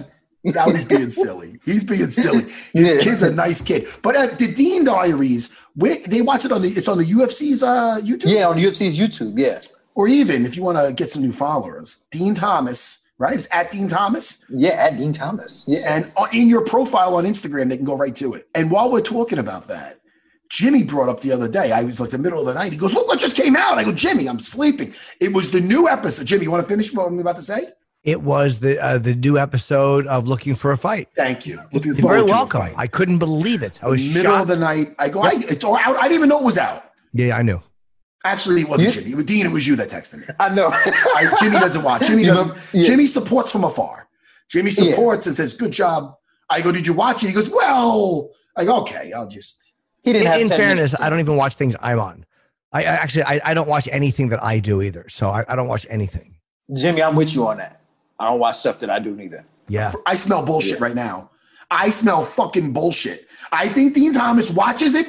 Now he's being silly. He's being silly. His Yeah. kid's a nice kid. But uh, the Din Diaries, where, they watch it on the it's on the UFC's uh, YouTube. yeah, on UFC's YouTube. Yeah, Or even if you want to get some new followers, Din Thomas, right? It's at Din Thomas. yeah, at Din Thomas. Yeah, And uh, in your profile on Instagram, they can go right to it. And while we're talking about that, Jimmy brought up the other day. I was like the middle of the night. He goes, "Look what just came out." I go, "Jimmy, I'm sleeping." It was the new episode. Jimmy, you want to finish what I'm about to say? It was the uh, the new episode of Looking for a Fight. Thank you. Looking You're very a welcome. fight. I couldn't believe it. I The was middle shocked. of the night. I go, I, it's all out. I didn't even know it was out. yeah, I knew. Actually, it wasn't You- Jimmy. It was Din. It was you that texted me. I know. I, Jimmy doesn't watch. Jimmy doesn't. yeah. Jimmy supports from afar. Jimmy Yeah. supports and says, "Good job." I go, "Did you watch it?" He goes, "Well." I go, "Okay, I'll just." He didn't In, have in fairness, minutes. I don't even watch things I'm on. I, I actually I, I don't watch anything that I do either. So I, I don't watch anything. Jimmy, I'm with you on that. I don't watch stuff that I do neither. Yeah. I smell bullshit right now. I smell fucking bullshit. I think Din Thomas watches it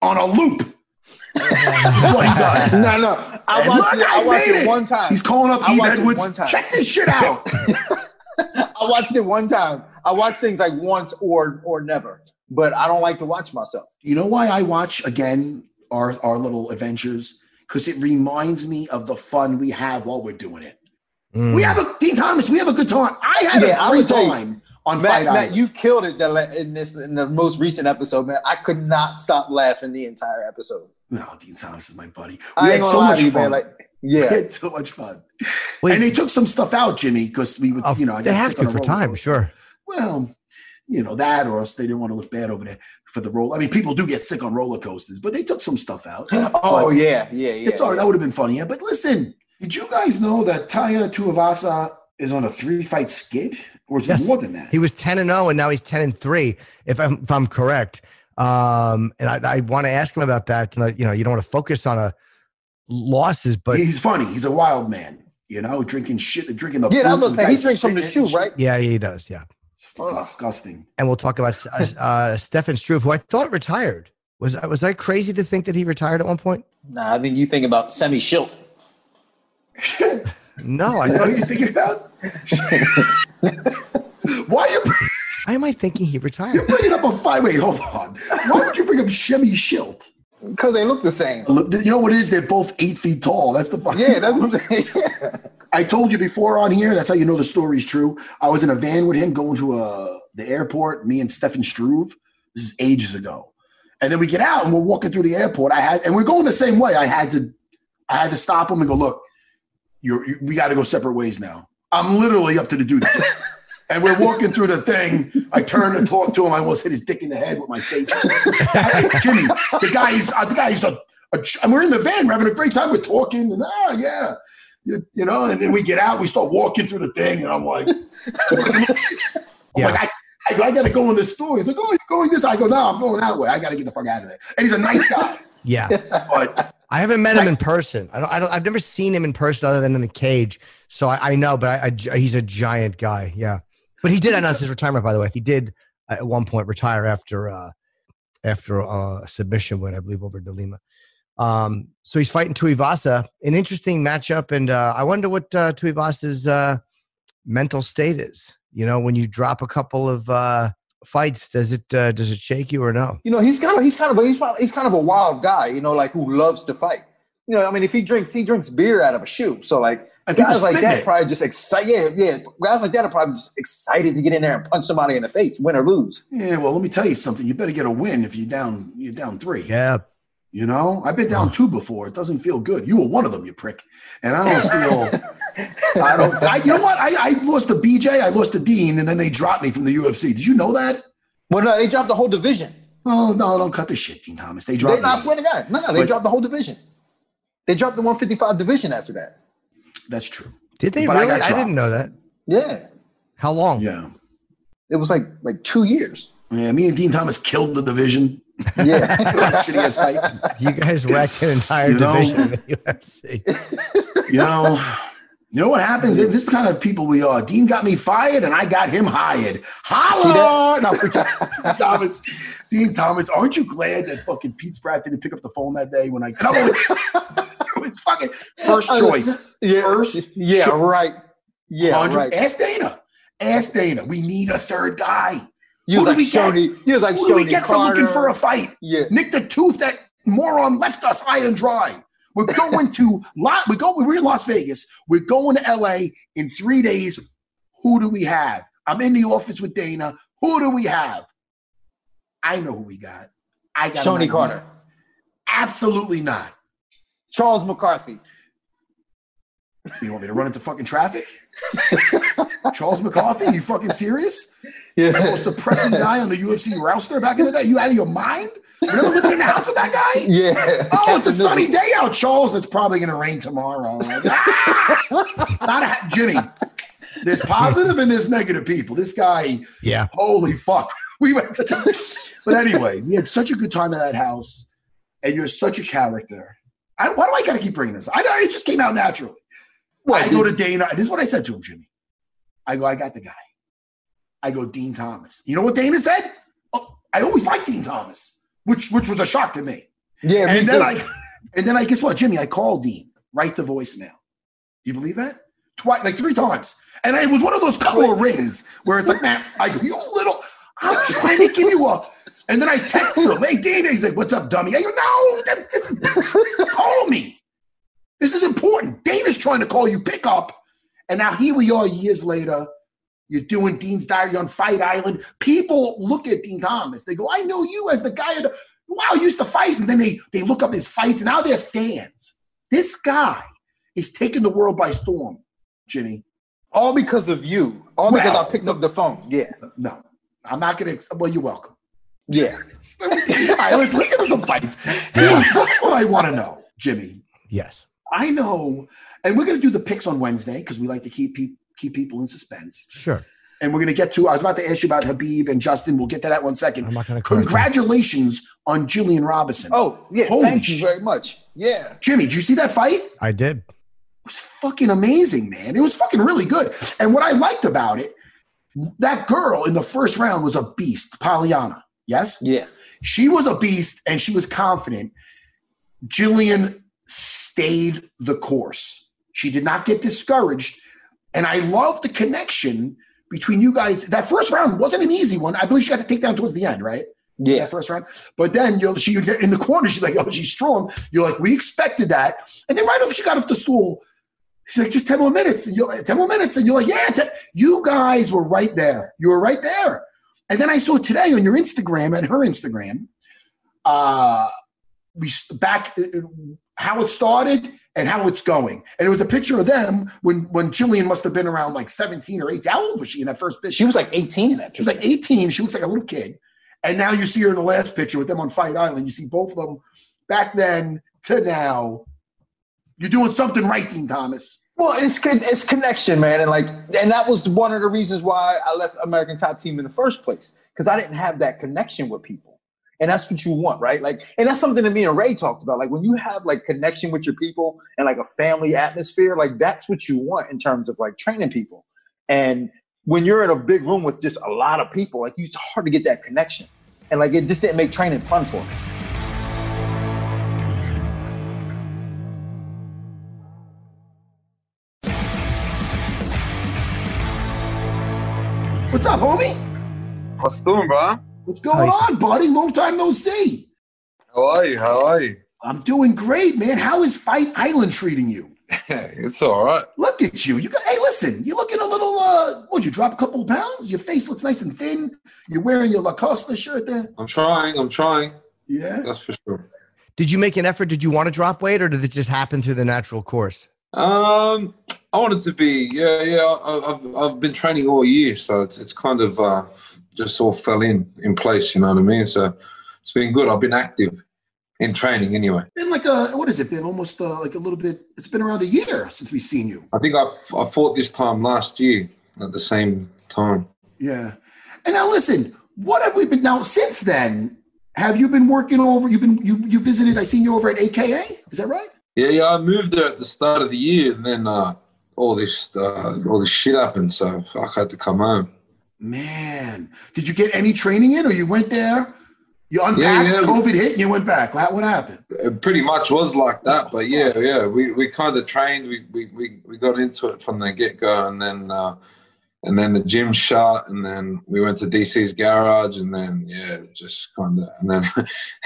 on a loop. what he does. No, no. I And watched look, it. I, watched made it one time. He's calling up I Yves Edwards. Check this shit out. I watched it one time. I watch things like once or or never, but I don't like to watch myself. you know why I watch again our our little adventures? Because it reminds me of the fun we have while we're doing it. Mm. We have a Din Thomas. We have a good time. I had Yeah, a I great would tell you, time on Matt, Fight Matt, Island. you killed it that in this in the most recent episode, man. I could not stop laughing the entire episode. no, Din Thomas is my buddy. We I had so much you, fun. man. Like, We yeah, had so much fun. Wait, and they took some stuff out, Jimmy, because we, would, you know, I they got have sick on to a for time, sure. Well, you know that, or else they didn't want to look bad over there for the roll. I mean, people do get sick on roller coasters, but they took some stuff out. Oh yeah, yeah, yeah. it's all right. yeah. That would have been funny. Yeah, but listen, did you guys know that Tai Tuivasa is on a three-fight skid, or is it more than that? He was 10 and 0 and now he's 10 and 3 if I'm if I'm correct. Um and I, I want to ask him about that. You know, you don't want to focus on a losses, but he's funny. He's a wild man. You know, drinking shit, drinking the. Yeah, I was poop, gonna say he drinks from the spitting shoe, right? yeah, he does. Yeah. It's fucking disgusting. And we'll talk about uh, uh, Stefan Struve, who I thought retired. Was I was I crazy to think that he retired at one point? Nah, I think you think about Semmy Schilt. No, I Is that thought. you're thinking about? Why are you Why am I thinking he retired? you're bringing up a fight? Wait, hold on. Why would you bring up Shemmy Schilt? Because they look the same. You know what it is? They're both eight feet tall. That's the fucking. Yeah, that's what I'm saying. I told you before on here. That's how you know the story's true. I was in a van with him going to uh, the airport. Me and Stefan Struve. This is ages ago. And then we get out and we're walking through the airport. I had, and we're going the same way. I had to, I had to stop him and go, look, you're, you, we got to go separate ways now. I'm literally up to the dude. and we're walking through the thing. I turn and talk to him. I almost hit his dick in the head with my face. it's Jimmy. The guy is, uh, the guy is a, a, and we're in the van. We're having a great time. We're talking and ah, yeah. You, you know, and then we get out, we start walking through the thing, and I'm like, I'm Yeah. like, I, I, go, I gotta go in this store. He's like, Oh, you're going this? I go, No, I'm going that way. I gotta get the fuck out of there. And he's a nice guy. Yeah. But I haven't met him in person. I don't, I don't. I've never seen him in person other than in the cage. So I, I know, but I, I, he's a giant guy. Yeah. But he did announce his retirement. By the way, he did uh, at one point retire after uh, after uh, a submission win, I believe, over de Lima. Um, so he's fighting Tuivasa, an interesting matchup, and uh, I wonder what uh, Tuivasa's uh, mental state is. You know, when you drop a couple of uh, fights, does it uh, does it shake you or no? you know, he's kind of he's kind of a, he's, kind of- he's kind of a wild guy, you know, like who loves to fight. You know, I mean, if he drinks, he drinks beer out of a shoe. So like And guys like that it. probably just excited. Yeah, yeah. Guys like that are probably just excited to get in there and punch somebody in the face, win or lose. yeah, well, let me tell you something. You better get a win if you're down, you're down three. Yeah. You know, I've been down two before. It doesn't feel good. You were one of them, you prick. And I don't feel I don't I, you know what? I, I lost to BJ, I lost to Din, and then they dropped me from the UFC. Did you know that? Well, no, they dropped the whole division. Oh no, don't cut the shit, Din Thomas. They They, dropped I swear to God, no, they But- dropped the whole division. They dropped the 155 division after that. That's true. Did they But I really? I, got didn't know that. Yeah. How long? Yeah. it was like like two years. Yeah, me and Din Thomas killed the division. Yeah. Shitty ass fight. You guys wrecked an entire You know- division in the UFC. You know, you know what happens? This is the kind of people we are. Din got me fired, and I got him hired. Holla! No, Thomas, Din Thomas, aren't you glad that fucking Pete Spratt didn't pick up the phone that day when I? And I'm it's fucking first uh, choice. Yeah. First, Yeah, cho- right. Yeah, 100 right. Ask Dana. Ask Dana. We need a third guy. You was like do we get? Shonie. You was like Who do we get for looking for a fight? Yeah. Nick the Tooth, that moron left us high and dry. We're going to lot. We go. We're in Las Vegas. We're going to LA in three days. Who do we have? I'm in the office with Dana. Who do we have? I know who we got. I got Shonie. Carter. Absolutely not. Charles McCarthy. You want me to run into fucking traffic? Charles McCarthy? You fucking serious? Yeah. The most depressing guy on the UFC roster back in the day. You out of your mind? You never lived in the house with that guy? Yeah. Oh, it's a sunny Nichols. day out, Charles. It's probably going to rain tomorrow. Ah! Not a, Jimmy. There's positive and there's negative people. This guy, Yeah. holy fuck. We went such a. But anyway, we had such a good time at that house, and you're such a character. I, why do I got to keep bringing this? I, know it just came out naturally. I go to Dana. This is what I said to him, Jimmy. I go, I got the guy. I go, Din Thomas. You know what Dana said? Oh, I always liked Din Thomas, which which was a shock to me. Yeah, me and then too. I and then I guess what, Jimmy? I called Din right to voicemail. You believe that? Twice, like three times, and it was one of those couple of rings where it's like, man, I go, you little, I'm trying to give you a. And then I text him, hey Dana, he's like, what's up, dummy? I go, no, that, this is call me. This is important. Dana's trying to call you pick up, and now here we are years later. You're doing Din's Diary on Fight Island. People look at Din Thomas. They go, I know you as the guy. Who, wow, used to fight. And then they, they look up his fights. Now they're fans. This guy is taking the world by storm, Jimmy. All because of you. All because I picked up the phone. Yeah. No, I'm not going to. Well, you're welcome. Yeah. All right, let's, let's get to some fights. Hey, this is what I want to know, Jimmy. Yes. I know, and we're going to do the picks on Wednesday because we like to keep pe- keep people in suspense. Sure. And we're going to get to. I was about to ask you about Habib and Justin. We'll get to that one second. I'm not going to correct you. Congratulations on Jillian Robertson. Oh, yeah. Holy thank sh- you very much. Yeah. Jimmy, did you see that fight? I did. It was fucking amazing, man. It was fucking really good. And what I liked about it, that girl in the first round was a beast, Poliana. Yes? Yeah. She was a beast and she was confident. Jillian stayed the course. She did not get discouraged. And I love the connection between you guys. That first round wasn't an easy one. I believe she got to take down towards the end, right? Yeah. That first round. But then you know, she in the corner, she's like, oh, she's strong. You're like, we expected that. And then right off she got off the stool, she's like, just 10 more minutes. And you're like, 10 more minutes. And you're like, yeah, te-" you guys were right there. You were right there. And then I saw today on your Instagram and her Instagram, uh, we back uh, how it started and how it's going. And it was a picture of them when when Jillian must have been around like 17 or 18. How old was she in that first picture? She was like 18 in that She was like 18. She looks like a little kid. And now you see her in the last picture with them on Fight Island. You see both of them back then to now. You're doing something right, Din Thomas. Well, it's it's connection, man, and like, and that was one of the reasons why I left American Top Team in the first place because I didn't have that connection with people, and that's what you want, right? Like, and that's something that me and Ray talked about. Like, when you have like connection with your people and like a family atmosphere, like that's what you want in terms of like training people. And when you're in a big room with just a lot of people, like it's hard to get that connection, and like it just didn't make training fun for me. What's up, homie? What's doing, bro? What's going on, buddy? Long time no see. How are you? How are you? I'm doing great, man. How is Fight Island treating you? it's all right. Look at you. You got, hey, listen, you're looking a little, uh, what'd you drop a couple of pounds? Your face looks nice and thin. You're wearing your Lacoste shirt there. I'm trying. I'm trying. Yeah. That's for sure. Did you make an effort? Did you want to drop weight or did it just happen through the natural course? Um, I wanted to be. Yeah, yeah. I, I've I've been training all year, so it's it's kind of uh, just all fell in in place. You know what I mean? So it's been good. I've been active in training anyway. Been like a, what has it been? Almost uh, like a little bit, it's been around a year since we've seen you. I think I I fought this time last year at the same time. Yeah. And now listen, What have we been now since then? Have you been working over? You've been you you visited. I seen you over at AKA. Is that right? Yeah, yeah. I moved there at the start of the year, and then uh, all this uh, all this shit happened, so I had to come home. Man, did you get any training in, or you went there? You unpacked, yeah, yeah. COVID hit, and you went back. What, what happened? It pretty much was like that, but yeah, yeah. We we kind of trained. We, we we we got into it from the get go, and then uh, and then the gym shut, and then we went to DC's garage, and then yeah, just kind of, and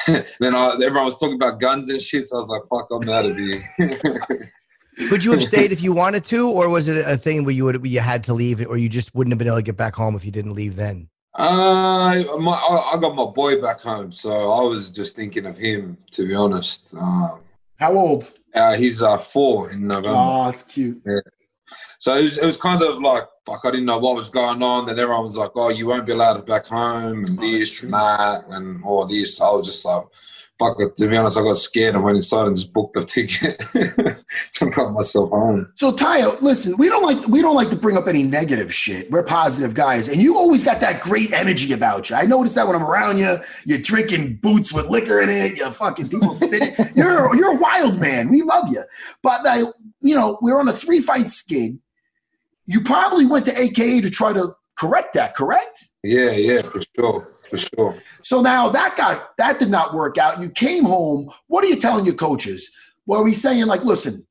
then then I, everyone was talking about guns and shit. So I was like, "Fuck, I'm out of here." Could you have stayed if you wanted to, or was it a thing where you would you had to leave, or you just wouldn't have been able to get back home if you didn't leave then? Uh, my, I got my boy back home, so I was just thinking of him. To be honest, um, how old? Uh, he's uh, four in November. Oh, that's cute. Yeah. So it was, it was kind of like, like I didn't know what was going on. Then everyone was like, "Oh, you won't be allowed to back home," and oh, this and that, and all this. I was just like, fuck it. To be honest, I got scared and went inside and just booked the ticket to got myself home. So Tayo, listen, we don't like we don't like to bring up any negative shit. We're positive guys, and you always got that great energy about you. I notice that when I'm around you, you're drinking boots with liquor in it. You're fucking people spitting. you're you're a wild man. We love you, but uh, you know we're on a three fight skid. You probably went to AKA to try to correct that. Correct? Yeah, yeah, for sure for sure. So now that got that did not work out. You came home. What are you telling your coaches? Well, are we saying like, listen,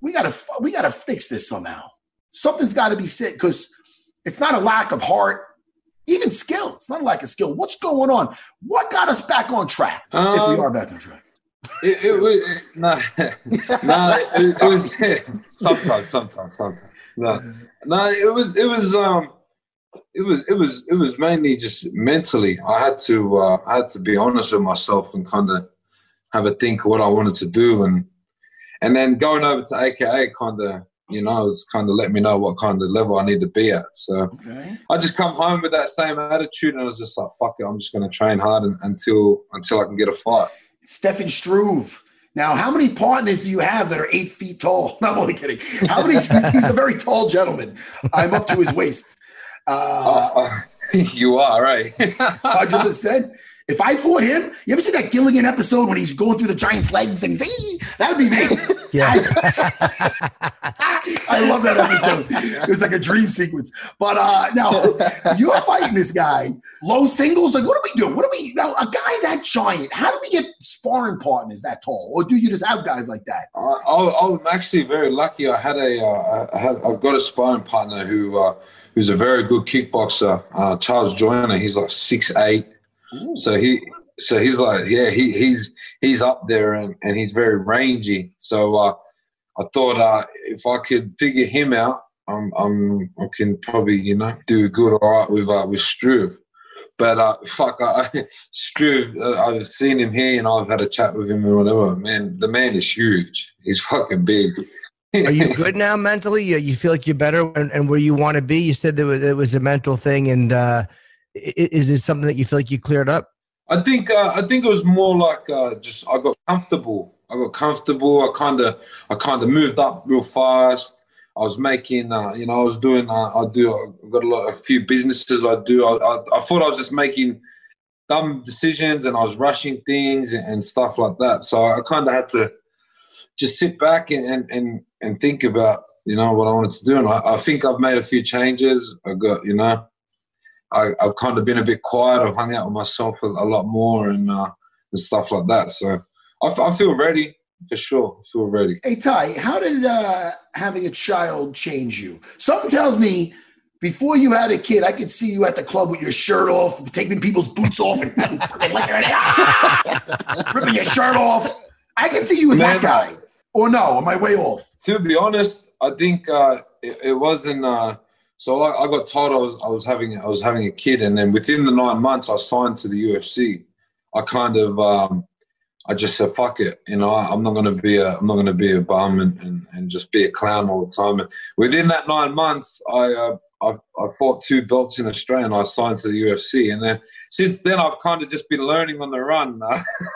we gotta we gotta fix this somehow. Something's got to be said because it's not a lack of heart, even skill. It's not a lack of skill. What's going on? What got us back on track? Um, if we um, are back on track. It, it was no, no. It, it was sometimes, sometimes, sometimes. No, no. It was, it was. Um, it was it was it was mainly just mentally. I had to uh, I had to be honest with myself and kind of have a think of what I wanted to do, and and then going over to AKA kind of you know was kind of let me know what kind of level I need to be at. So okay. I just come home with that same attitude, and I was just like, "Fuck it, I'm just going to train hard and, until until I can get a fight." Stefan Struve. Now, how many partners do you have that are eight feet tall? No, I'm only kidding. How many? he's, he's a very tall gentleman. I'm up to his waist. Uh, uh, you are right. Hundred percent. If I fought him, you ever see that Gilligan episode when he's going through the giant's legs and he's hey, that'd be me. Yeah. I love that episode. It was like a dream sequence. But uh now you're fighting this guy, low singles. Like, what do we do? What do we now? A guy that giant, how do we get sparring partners that tall? Or do you just have guys like that? Uh, I, am actually very lucky. I had a, uh, I had, I've got a sparring partner who uh, who's a very good kickboxer, uh, Charles Joyner. He's like six eight, so he so he's like yeah he he's he's up there and, and he's very rangy. So uh, I thought uh, if I could figure him out, I'm, I'm I can probably you know do good all right with uh, with Struve. But uh, fuck, I, Struve, uh, I've seen him here and I've had a chat with him and whatever. Man, the man is huge. He's fucking big. Are you good now mentally? You, you feel like you're better and, and where you want to be? You said that was, it was a mental thing, and uh, is it something that you feel like you cleared up? I think uh, I think it was more like uh, just I got comfortable. I got comfortable. I kind of I kind of moved up real fast. I was making, uh, you know, I was doing, uh, I do, I've got a lot, a few businesses I do. I, I, I, thought I was just making dumb decisions and I was rushing things and, and stuff like that. So I kind of had to just sit back and, and, and think about, you know, what I wanted to do. And I, I think I've made a few changes. I got, you know, I, have kind of been a bit quiet. I've hung out with myself a, a lot more and, uh, and stuff like that. So I, I feel ready for sure. I feel ready. Hey, Tai, how did uh, having a child change you? Something tells me before you had a kid, I could see you at the club with your shirt off, taking people's boots off and fucking ah! ripping your shirt off. I can see you as Man, that guy. Or no, am I way off? To be honest, I think uh, it, it, wasn't. Uh, so I, I, got told I was I was having I was having a kid, and then within the nine months I signed to the UFC. I kind of um, I just said fuck it, you know I'm not going to be a I'm not to be a bum and, and, and just be a clown all the time. And within that nine months, I uh, I, I fought two belts in Australia and I signed to the UFC. And then since then, I've kind of just been learning on the run.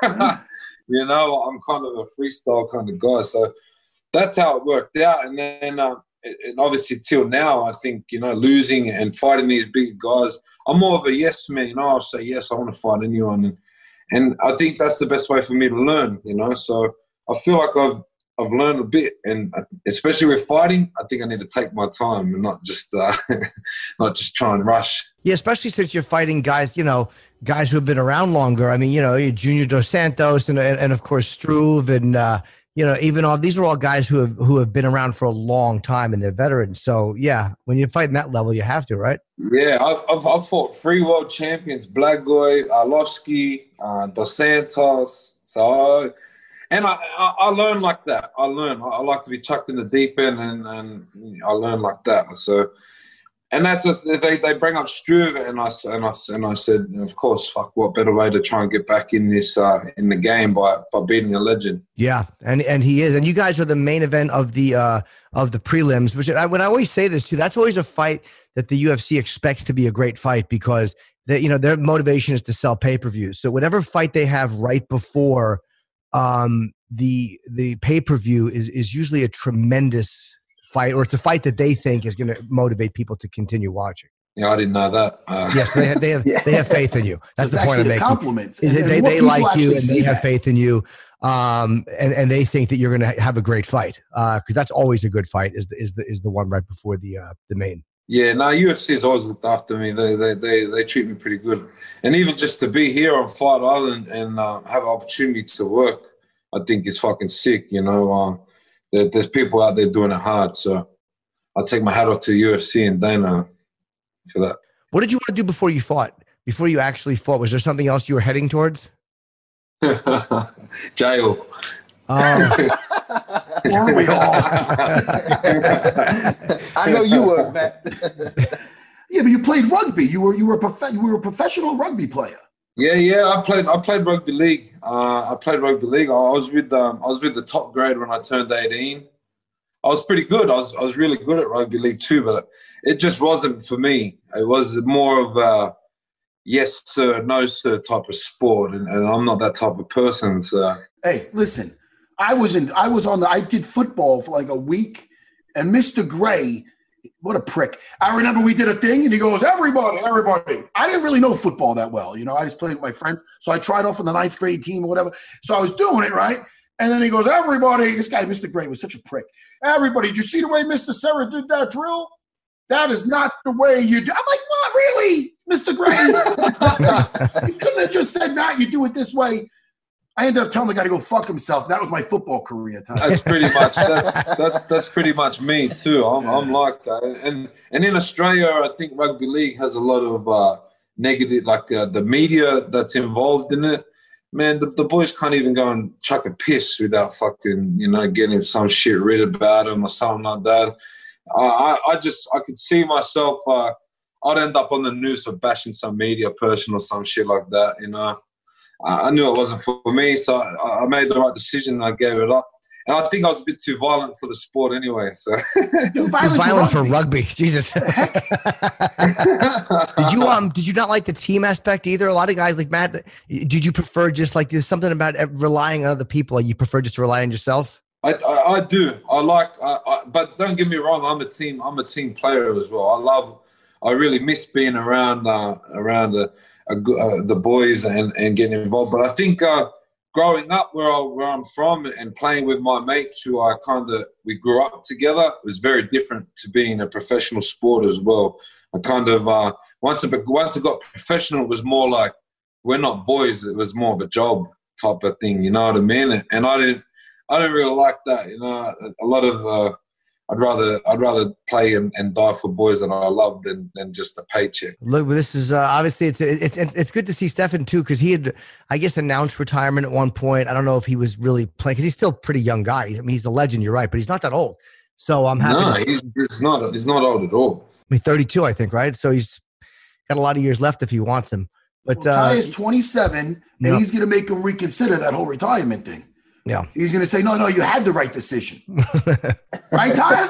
You know, I'm kind of a freestyle kind of guy. So that's how it worked out. And then, uh, and obviously till now, I think you know losing and fighting these big guys. I'm more of a yes man. You know, I'll say yes. I want to fight anyone, and and I think that's the best way for me to learn. You know, so I feel like I've I've learned a bit, and especially with fighting, I think I need to take my time and not just uh, not just try and rush. Yeah, especially since you're fighting guys, you know, guys who have been around longer. I mean, you know, Junior Dos Santos and and, and of course Struve and uh, you know even all these are all guys who have who have been around for a long time and they're veterans. So yeah, when you're fighting that level, you have to, right? Yeah, I've I've, fought three world champions: Blagoy, Arlovsky, uh, Dos Santos. So and I, I, I learn like that. I learn. I, I, like to be chucked in the deep end, and, and I learn like that. So, and that's just, they they bring up Struve, and I and I and I said, of course, fuck, what better way to try and get back in this uh, in the game by by beating a legend. Yeah, and and he is, and you guys are the main event of the uh of the prelims. Which I, when I always say this too, that's always a fight that the UFC expects to be a great fight because. They, you know their motivation is to sell pay per views. So whatever fight they have right before um, the the pay per view is is usually a tremendous fight, or it's a fight that they think is going to motivate people to continue watching. Yeah, I didn't know that. Uh. Yes, they have, they have yeah. they have faith in you. That's so the point I'm making. Compliments. Is they, they like you and they have faith in you, um, and and they think that you're going to have a great fight because uh, that's always a good fight. Is the, is the is the one right before the uh, the main. Yeah, no, UFC has always looked after me. They, they, they, they treat me pretty good. And even just to be here on Fight Island and uh, have an opportunity to work, I think is fucking sick. You know, uh, there, there's people out there doing it hard. So I'll take my hat off to UFC and Dana for that. What did you want to do before you fought? Before you actually fought, was there something else you were heading towards? Jail. Oh. Weren't we all? I know you was, Matt. yeah, but you played rugby. You were you were a prof- you were a professional rugby player. Yeah, yeah. I played I played rugby league. Uh, I played rugby league. I was with um, I was with the top grade when I turned eighteen. I was pretty good. I was I was really good at rugby league too, but it just wasn't for me. It was more of a yes sir, no sir type of sport, and, and I'm not that type of person. So hey, listen, I was in. I was on the. I did football for like a week, and Mr. Gray, what a prick. I remember we did a thing, and he goes, "Everybody, everybody." I didn't really know football that well, you know. I just played with my friends, so I tried off on the ninth grade team or whatever. So I was doing it right, and then he goes, "Everybody." This guy, Mr. Gray, was such a prick. Everybody, did you see the way Mr. Serra did that drill? That is not the way you do. I'm like, what, really, Mr. Gray? you couldn't have just said, "Matt, you do it this way." I ended up telling the guy to go fuck himself. That was my football career. Time. That's pretty much that's, that's that's pretty much me too. I'm, I'm like that. And and in Australia, I think rugby league has a lot of uh, negative, like uh, the media that's involved in it. Man, the, the boys can't even go and chuck a piss without fucking you know getting some shit read about them or something like that. I I just I could see myself. Uh, I'd end up on the news for bashing some media person or some shit like that. You know. I knew it wasn't for me, so I made the right decision. I gave it up. And I think I was a bit too violent for the sport anyway. So violent, violent for rugby, Jesus. did you um? Did you not like the team aspect either? A lot of guys like Matt. Did you prefer just like there's something about relying on other people? You prefer just to rely on yourself? I, I, I do. I like, I, I, but don't get me wrong. I'm a team. I'm a team player as well. I love. I really miss being around uh, around the uh, the boys and, and getting involved. But I think uh, growing up where, I, where I'm from and playing with my mates who I kind of, we grew up together, was very different to being a professional sport as well. I kind of, uh, once, I, once I got professional, it was more like, we're not boys, it was more of a job type of thing, you know what I mean? And I didn't, I didn't really like that, you know. A lot of uh, I'd rather I'd rather play and, and die for boys that I love than than just a paycheck. Look, this is uh, obviously it's, it's it's good to see Stefan too because he had I guess announced retirement at one point. I don't know if he was really playing because he's still a pretty young guy. I mean, he's a legend. You're right, but he's not that old. So I'm happy. No, he's not. He's not old at all. I mean, 32, I think, right? So he's got a lot of years left if he wants him. But well, Tai uh, is 27, and no. he's going to make him reconsider that whole retirement thing. Yeah. He's going to say, no, no, you had the right decision. right, Tai?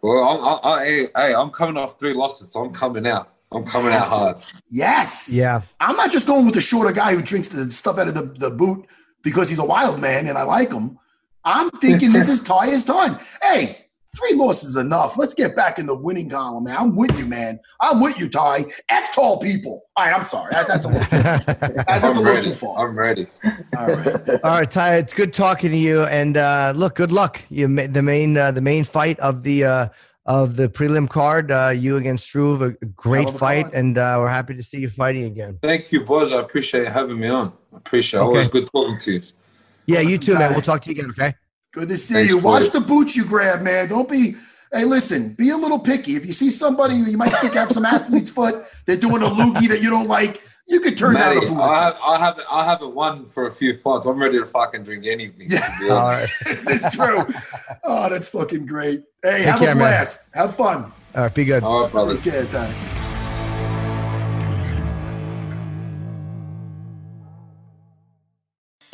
Well, I, I, I, hey, I'm coming off three losses, so I'm coming out. I'm coming out hard. Yes. Yeah. I'm not just going with the shorter guy who drinks the stuff out of the, the boot because he's a wild man and I like him. I'm thinking this is Tai's time. Hey, three losses is enough. Let's get back in the winning column, man. I'm with you, man. I'm with you, Tai. F tall people. All right, I'm sorry. That, that's a little, too, that, that's I'm a little ready. too far. I'm ready. All right. All right, Tai. It's good talking to you. And uh, look, good luck. You ma- the main uh, the main fight of the uh, of the prelim card. Uh, you against Struve, a a great a fight, card. and uh, we're happy to see you fighting again. Thank you, boys. I appreciate having me on. I appreciate it. Okay. Always good talking to you. Yeah, you Listen, too, man. We'll talk to you again. Okay. Good to see Thanks, you. Watch boys. the boots you grab, man. Don't be. Hey, listen. Be a little picky. If you see somebody you might think have some athlete's foot, they're doing a loogie that you don't like. You could turn down a Matty, boot. I, have, I haven't I haven't won for a few fights. I'm ready to fucking drink anything. to be All honest. right. this true. Oh, that's fucking great. Hey, have care, a man. blast. Have fun. All right. Be good. All right, brother. Take care, Tai.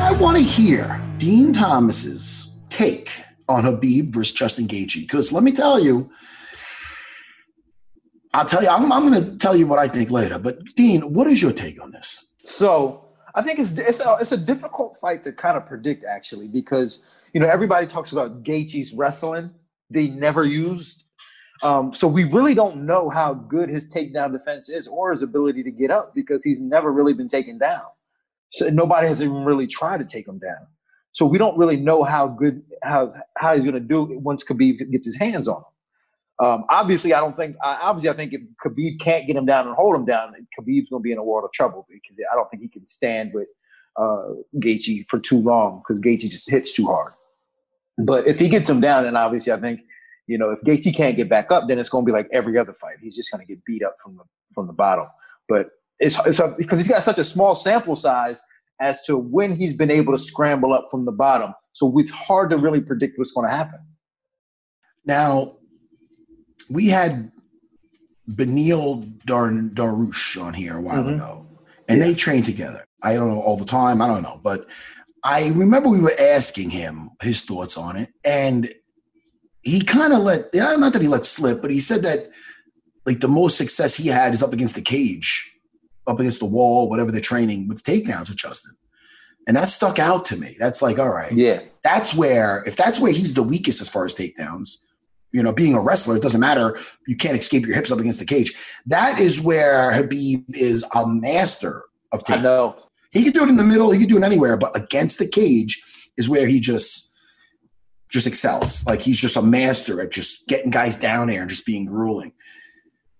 I want to hear Din Thomas's take on Habib versus Justin Gaethje because let me tell you, I'll tell you, I'm, I'm going to tell you what I think later. But Din, what is your take on this? So I think it's it's a, it's a difficult fight to kind of predict actually because you know everybody talks about Gaethje's wrestling. They never used. Um, so we really don't know how good his takedown defense is or his ability to get up because he's never really been taken down. So nobody has even really tried to take him down. So we don't really know how good how how he's going to do once Khabib gets his hands on him. Um, obviously, I don't think. Obviously, I think if Khabib can't get him down and hold him down, Khabib's going to be in a world of trouble because I don't think he can stand with uh, Gaethje for too long because Gaethje just hits too hard. But if he gets him down, then obviously, I think you know if Gaethje can't get back up, then it's going to be like every other fight. He's just going to get beat up from the from the bottom. But it's it's because he's got such a small sample size as to when he's been able to scramble up from the bottom. So it's hard to really predict what's going to happen. Now, we had Beneil Dar- Dariush on here a while Mhm. ago, and they trained together. I don't know all the time. I don't know, but I remember we were asking him his thoughts on it, and he kind of let not that he let slip, but he said that like the most success he had is up against the cage, up against the wall, whatever they're training with takedowns with Justin. And that stuck out to me. That's like, all right. Yeah. That's where, if that's where he's the weakest as far as takedowns, you know, being a wrestler, it doesn't matter. You can't escape your hips up against the cage. That is where Habib is a master of takedowns. I know. He can do it in the middle, he can do it anywhere, but against the cage is where he just just excels. Like he's just a master at just getting guys down there and just being grueling.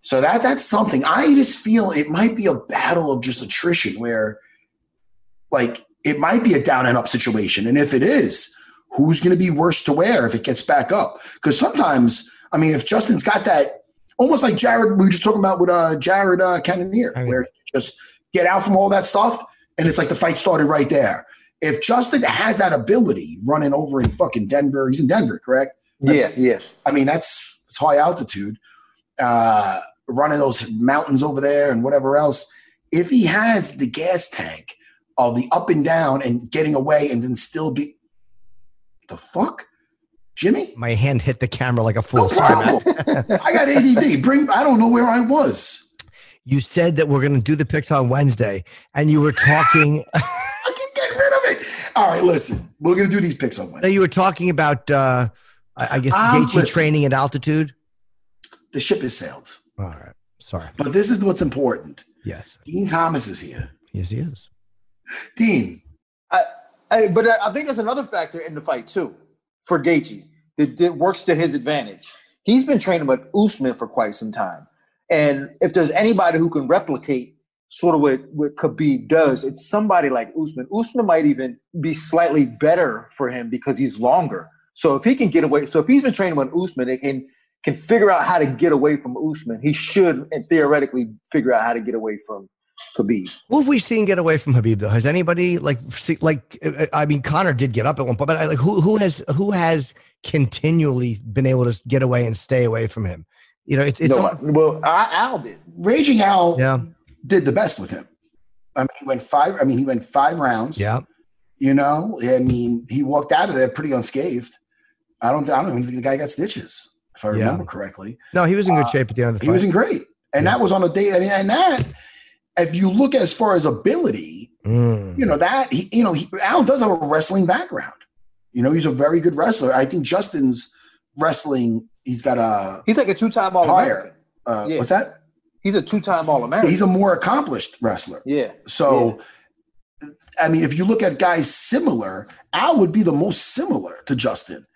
So that that's something. I just feel it might be a battle of just attrition where like it might be a down and up situation. And if it is, who's going to be worse to wear if it gets back up? Because sometimes, I mean, if Justin's got that, almost like Jared, we were just talking about with uh, Jared uh, Cannonier, where he just get out from all that stuff, and it's like the fight started right there. If Justin has that ability running over in fucking Denver, he's in Denver, correct? Yeah, yeah. I mean, that's it's high altitude, uh, running those mountains over there and whatever else. If he has the gas tank of the up and down and getting away and then still be the fuck, Jimmy? My hand hit the camera like a fool. No problem. I got ADD. Bring. I don't know where I was. You said that we're going to do the picks on Wednesday, and you were talking. I can get rid of it. All right, listen. We're gonna do these picks on Wednesday. no, you were talking about. Uh, I guess Um, training at altitude. The ship has sailed. All right, sorry. But this is what's important. Yes, Din Thomas is here. yes, he is. Din, I, I, but I think there's another factor in the fight too for Gaethje that, that works to his advantage. He's been training with Usman for quite some time, and if there's anybody who can replicate sort of what what Khabib does, it's somebody like Usman. Usman might even be slightly better for him because he's longer. So if he can get away, so if he's been training with Usman, it can can figure out how to get away from Usman. He should and theoretically figure out how to get away from Khabib. Who have we seen get away from Habib though? Has anybody like see, like I mean Conor did get up at one point, but I, like who who has who has continually been able to get away and stay away from him? You know, it's, it's No, almost- well, Al did. Raging Al yeah did the best with him. I mean, he went five. I mean, he went five rounds. yeah. You know, I mean, he walked out of there pretty unscathed. I don't. I don't even think the guy got stitches, if I Yeah. remember correctly. No, he was in good Uh, shape at the end of the fight. He was in great, and that was on a day. And, and that, if you look as far as ability, Mm. you know that he, you know, he, Al does have a wrestling background. You know, he's a very good wrestler. I think Justin's wrestling. He's got a He's like a two-time All American. Uh, Yeah. What's that? He's a two-time All American. He's a more accomplished wrestler. yeah. So, I mean, if you look at guys similar, Al would be the most similar to Justin.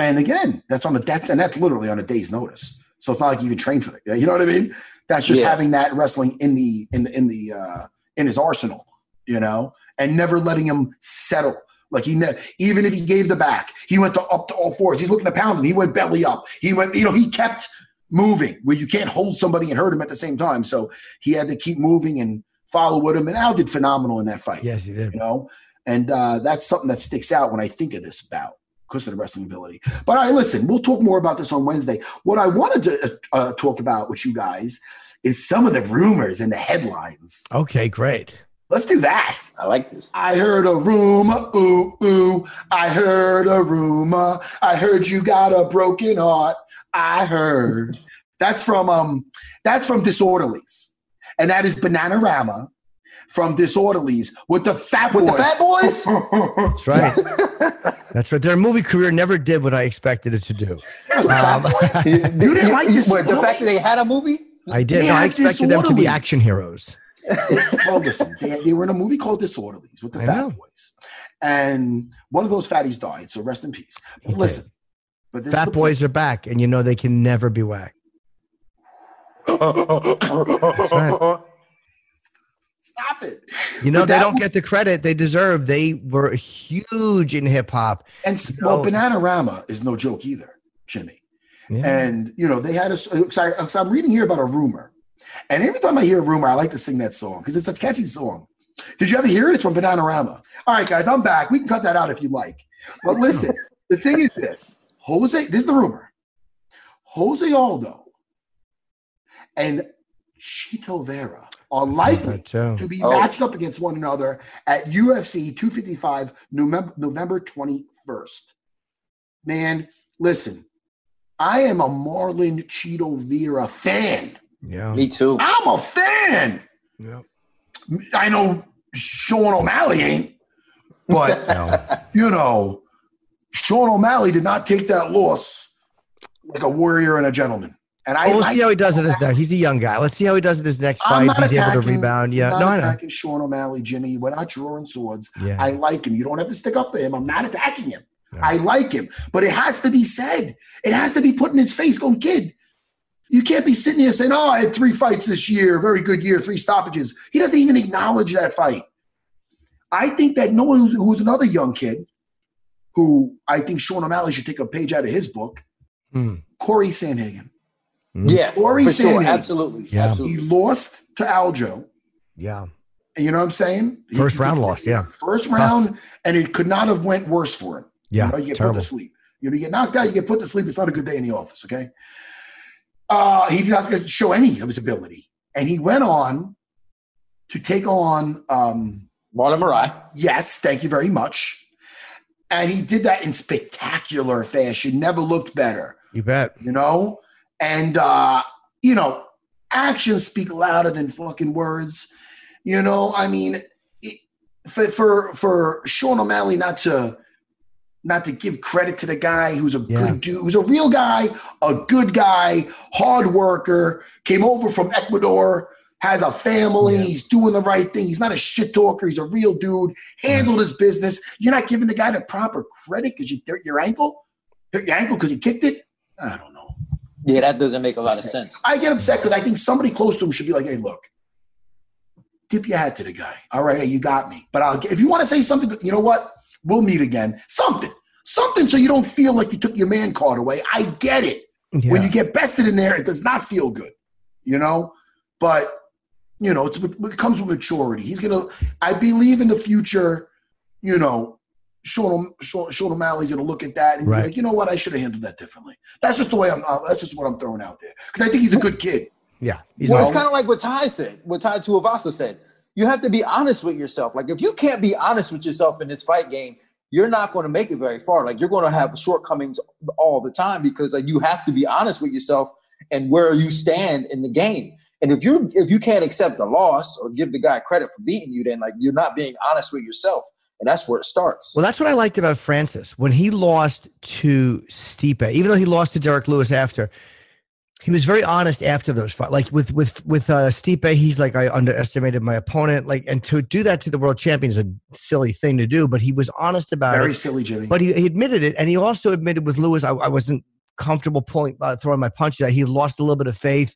And again, that's on a that's and that's literally on a day's notice. So it's not like you even trained for it. You know what I mean? That's just Yeah. having that wrestling in the in the in the uh in his arsenal, you know, and never letting him settle. Like he ne- even if he gave the back, he went to up to all fours. He's looking to pound him. He went belly up. He went, you know, he kept moving where you can't hold somebody and hurt him at the same time. So he had to keep moving and follow with him. And Al did phenomenal in that fight. Yes, he did. You know, and uh, that's something that sticks out when I think of this bout because of the wrestling ability. But I listen, we'll talk more about this on Wednesday. What I wanted to uh, talk about with you guys is some of the rumors and the headlines. Okay, great. Let's do that. I like this. I heard a rumor, ooh, ooh. I heard a rumor. I heard you got a broken heart. I heard. That's from um, that's from Disorderlies. And that is Bananarama from Disorderlies with the fat With the boys. Fat Boys? That's right. That's right. Their movie career never did what I expected it to do. Um, you didn't like this What, the fact that they had a movie? I did. No, I had expected them to be action heroes. well, listen, they, they were in a movie called Disorderlies with the I Fat know. Boys, and one of those fatties died. So rest in peace. But He listen, but this Fat the- boys are back, and you know they can never be whacked. right. You know But they don't was- get the credit they deserve. They were huge in hip hop. And You well, know- Bananarama is no joke either, Jimmy. Yeah. And you know they had a. Uh, so I, uh, so I'm reading here about a rumor, and every time I hear a rumor, I like to sing that song because it's a catchy song. Did you ever hear it? It's from Bananarama. All right, guys, I'm back. We can cut that out if you like. But listen, the thing is this: Jose. This is the rumor. Jose Aldo and Chito Vera are likely to be Oh. matched up against one another at UFC 255 November, November 21st. Man, listen, I am a Marlon Chito Vera fan. Yeah. Me too. I'm a fan. Yeah. I know Sean O'Malley ain't, but No. you know, Sean O'Malley did not take that loss like a warrior and a gentleman. And I Well, we'll like see how he does it. His next. He's a young guy. Let's see how he does it his next fight. He's able to rebound. Yeah. I'm No, not I know. attacking Sean O'Malley, Jimmy. We're not drawing swords. Yeah. I like him. You don't have to stick up for him. I'm not attacking him. No. I like him, but it has to be said. It has to be put in his face. Going, kid, you can't be sitting here saying, "Oh, I had three fights this year, very good year, three stoppages." He doesn't even acknowledge that fight. I think that no one who's, who's another young kid, who I think Sean O'Malley should take a page out of his book, Hmm. Corey Sandhagen. Yeah, Corey for sure. Absolutely. Yeah. He lost to Aljo. Yeah. You know what I'm saying? First he- round loss, yeah. First round, and it could not have went worse for him. Yeah. You know, you get terrible. put to sleep. You know, you get knocked out, you get put to sleep. It's not a good day in the office, okay? Uh, he did not get to show any of his ability. And he went on to take on um Marlon Moraes. yes, thank you very much. And he did that in spectacular fashion, never looked better You bet. you know? And uh, you know, actions speak louder than fucking words. You know, I mean, it, for for for Sean O'Malley not to not to give credit to the guy who's a Yeah. good dude, who's a real guy, a good guy, hard worker, came over from Ecuador has a family. Yeah. He's doing the right thing. He's not a shit talker. He's a real dude. Handled yeah. his business. You're not giving the guy the proper credit because you hurt your ankle. Hurt your ankle because he kicked it. I don't know. Yeah, that doesn't make a lot of sense. I get upset because I think somebody close to him should be like, "Hey, look, tip your hat to the guy. All right, hey, you got me. But I'll if you want to say something, you know what? We'll meet again. Something, something, so you don't feel like you took your man card away. I get it. Yeah. When you get bested in there, it does not feel good. You know, but you know, it comes with maturity. He's gonna. I believe in the future. You know, Sean, Sean, Sean O'Malley's gonna look at that and right. like, you know what, I should have handled that differently. That's just the way I'm. Uh, that's just what I'm throwing out there because I think he's a good kid. Yeah, well, it's kind of like what Tai said. What Tai Tuivasa said. You have to be honest with yourself. Like if you can't be honest with yourself in this fight game, you're not going to make it very far. Like you're going to have shortcomings all the time because like you have to be honest with yourself and where you stand in the game. And if you if you can't accept a loss or give the guy credit for beating you, then like you're not being honest with yourself. And that's where it starts. Well, that's what I liked about Francis. When he lost to Stipe, even though he lost to Derrick Lewis after, he was very honest after those fights. Like with with with uh, Stipe, he's like, I underestimated my opponent. Like, and to do that to the world champion is a silly thing to do. But he was honest about very it. Very silly, Jimmy. But he, he admitted it, and he also admitted with Lewis, I, I wasn't comfortable pulling uh, throwing my punches. He lost a little bit of faith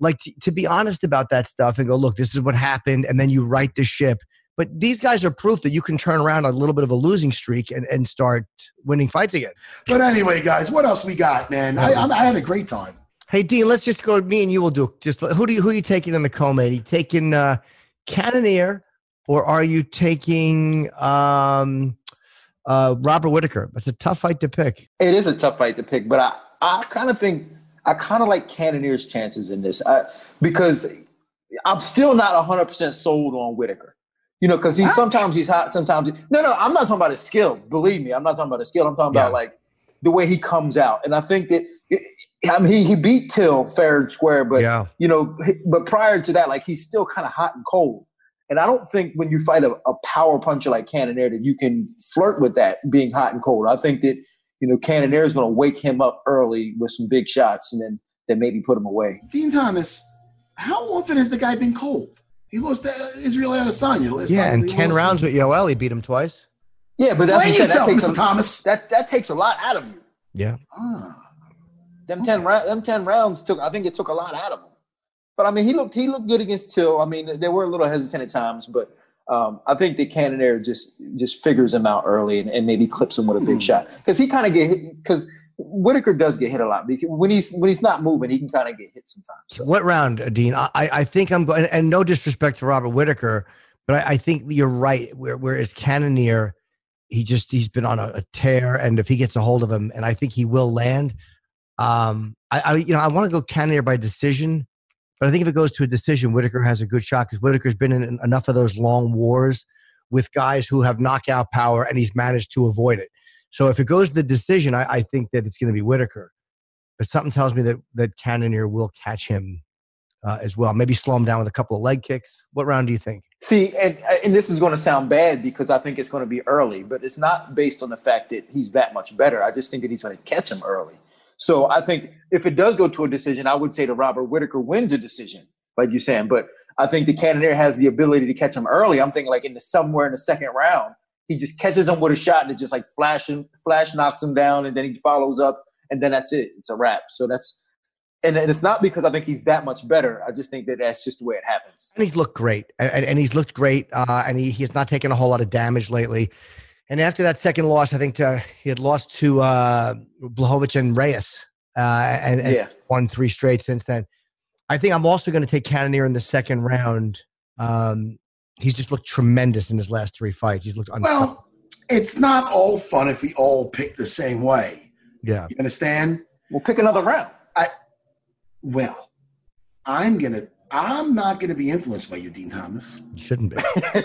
like to, to be honest about that stuff and go, look, this is what happened, and then you right the ship. But these guys are proof that you can turn around a little bit of a losing streak and, and start winning fights again. But anyway, guys, what else we got, man? I, I, had a great time. Hey, Din, let's just go. Me and you will do. Just who do you who are you taking in the co-main? Are you taking uh, Cannonier or are you taking um, uh, Robert Whitaker? It's a tough fight to pick. It is a tough fight to pick, but I I kind of think I kind of like Cannonier's chances in this I, because I'm still not 100% sold on Whitaker. You know, because he sometimes he's hot, sometimes he, no, no. I'm not talking about his skill. Believe me, I'm not talking about his skill. I'm talking yeah. about like the way he comes out, and I think that I mean he, he beat Till fair and square, but yeah. you know, but prior to that, like he's still kind of hot and cold. And I don't think when you fight a, a power puncher like Cannonier that you can flirt with that being hot and cold. I think that you know, Cannonier is going to wake him up early with some big shots and then, then maybe put him away. Din Thomas, how often has the guy been cold? He lost to Israel Adesanya. Yeah, and 10 rounds with Yoel, he beat him twice. Yeah, but that's yourself, that takes Mr. A, Thomas. That, that takes a lot out of you. Yeah. Ah, them, okay. 10 rounds. them 10 rounds took, I think it took a lot out of him. But I mean, he looked, he looked good against Till. I mean, there were a little hesitant at times, but um, I think the Cannonier just just figures him out early and, and maybe clips him with a big hmm. shot because he kind of get because Whitaker does get hit a lot because when he's when he's not moving, he can kind of get hit sometimes. So. What round, Din? I I think I'm going, and no disrespect to Robert Whitaker, but I, I think you're right. Where whereas Cannonier, he just he's been on a, a, tear, and if he gets a hold of him, and I think he will land. Um, I, I you know I want to go Cannonier by decision but I think if it goes to a decision, Whitaker has a good shot because Whitaker's been in enough of those long wars with guys who have knockout power and he's managed to avoid it. So if it goes to the decision, I, I think that it's going to be Whitaker. But something tells me that, that Cannonier will catch him uh, as well. Maybe slow him down with a couple of leg kicks. What round do you think? See, and, and this is going to sound bad because I think it's going to be early, but it's not based on the fact that he's that much better. I just think that he's going to catch him early. So I think if it does go to a decision, I would say that Robert Whitaker wins a decision, like you're saying. But I think the Cannonier has the ability to catch him early. I'm thinking like in the somewhere in the second round, he just catches him with a shot and it just like flashing, flash knocks him down, and then he follows up, and then that's it. It's a wrap. So that's and, it's not because I think he's that much better. I just think that that's just the way it happens. And he's looked great, and, and he's looked great, uh, and he, has not taken a whole lot of damage lately. And after that second loss, I think uh, he had lost to uh, and Reyes, uh, and, and yeah. won three straight since then. I think I'm also going to take Cannonier in the second round. Um, he's just looked tremendous in his last three fights. He's looked well. It's not all fun if we all pick the same way. Yeah, you understand? We'll pick another round. I well, I'm gonna. I'm not gonna be influenced by you, Din Thomas. You shouldn't be.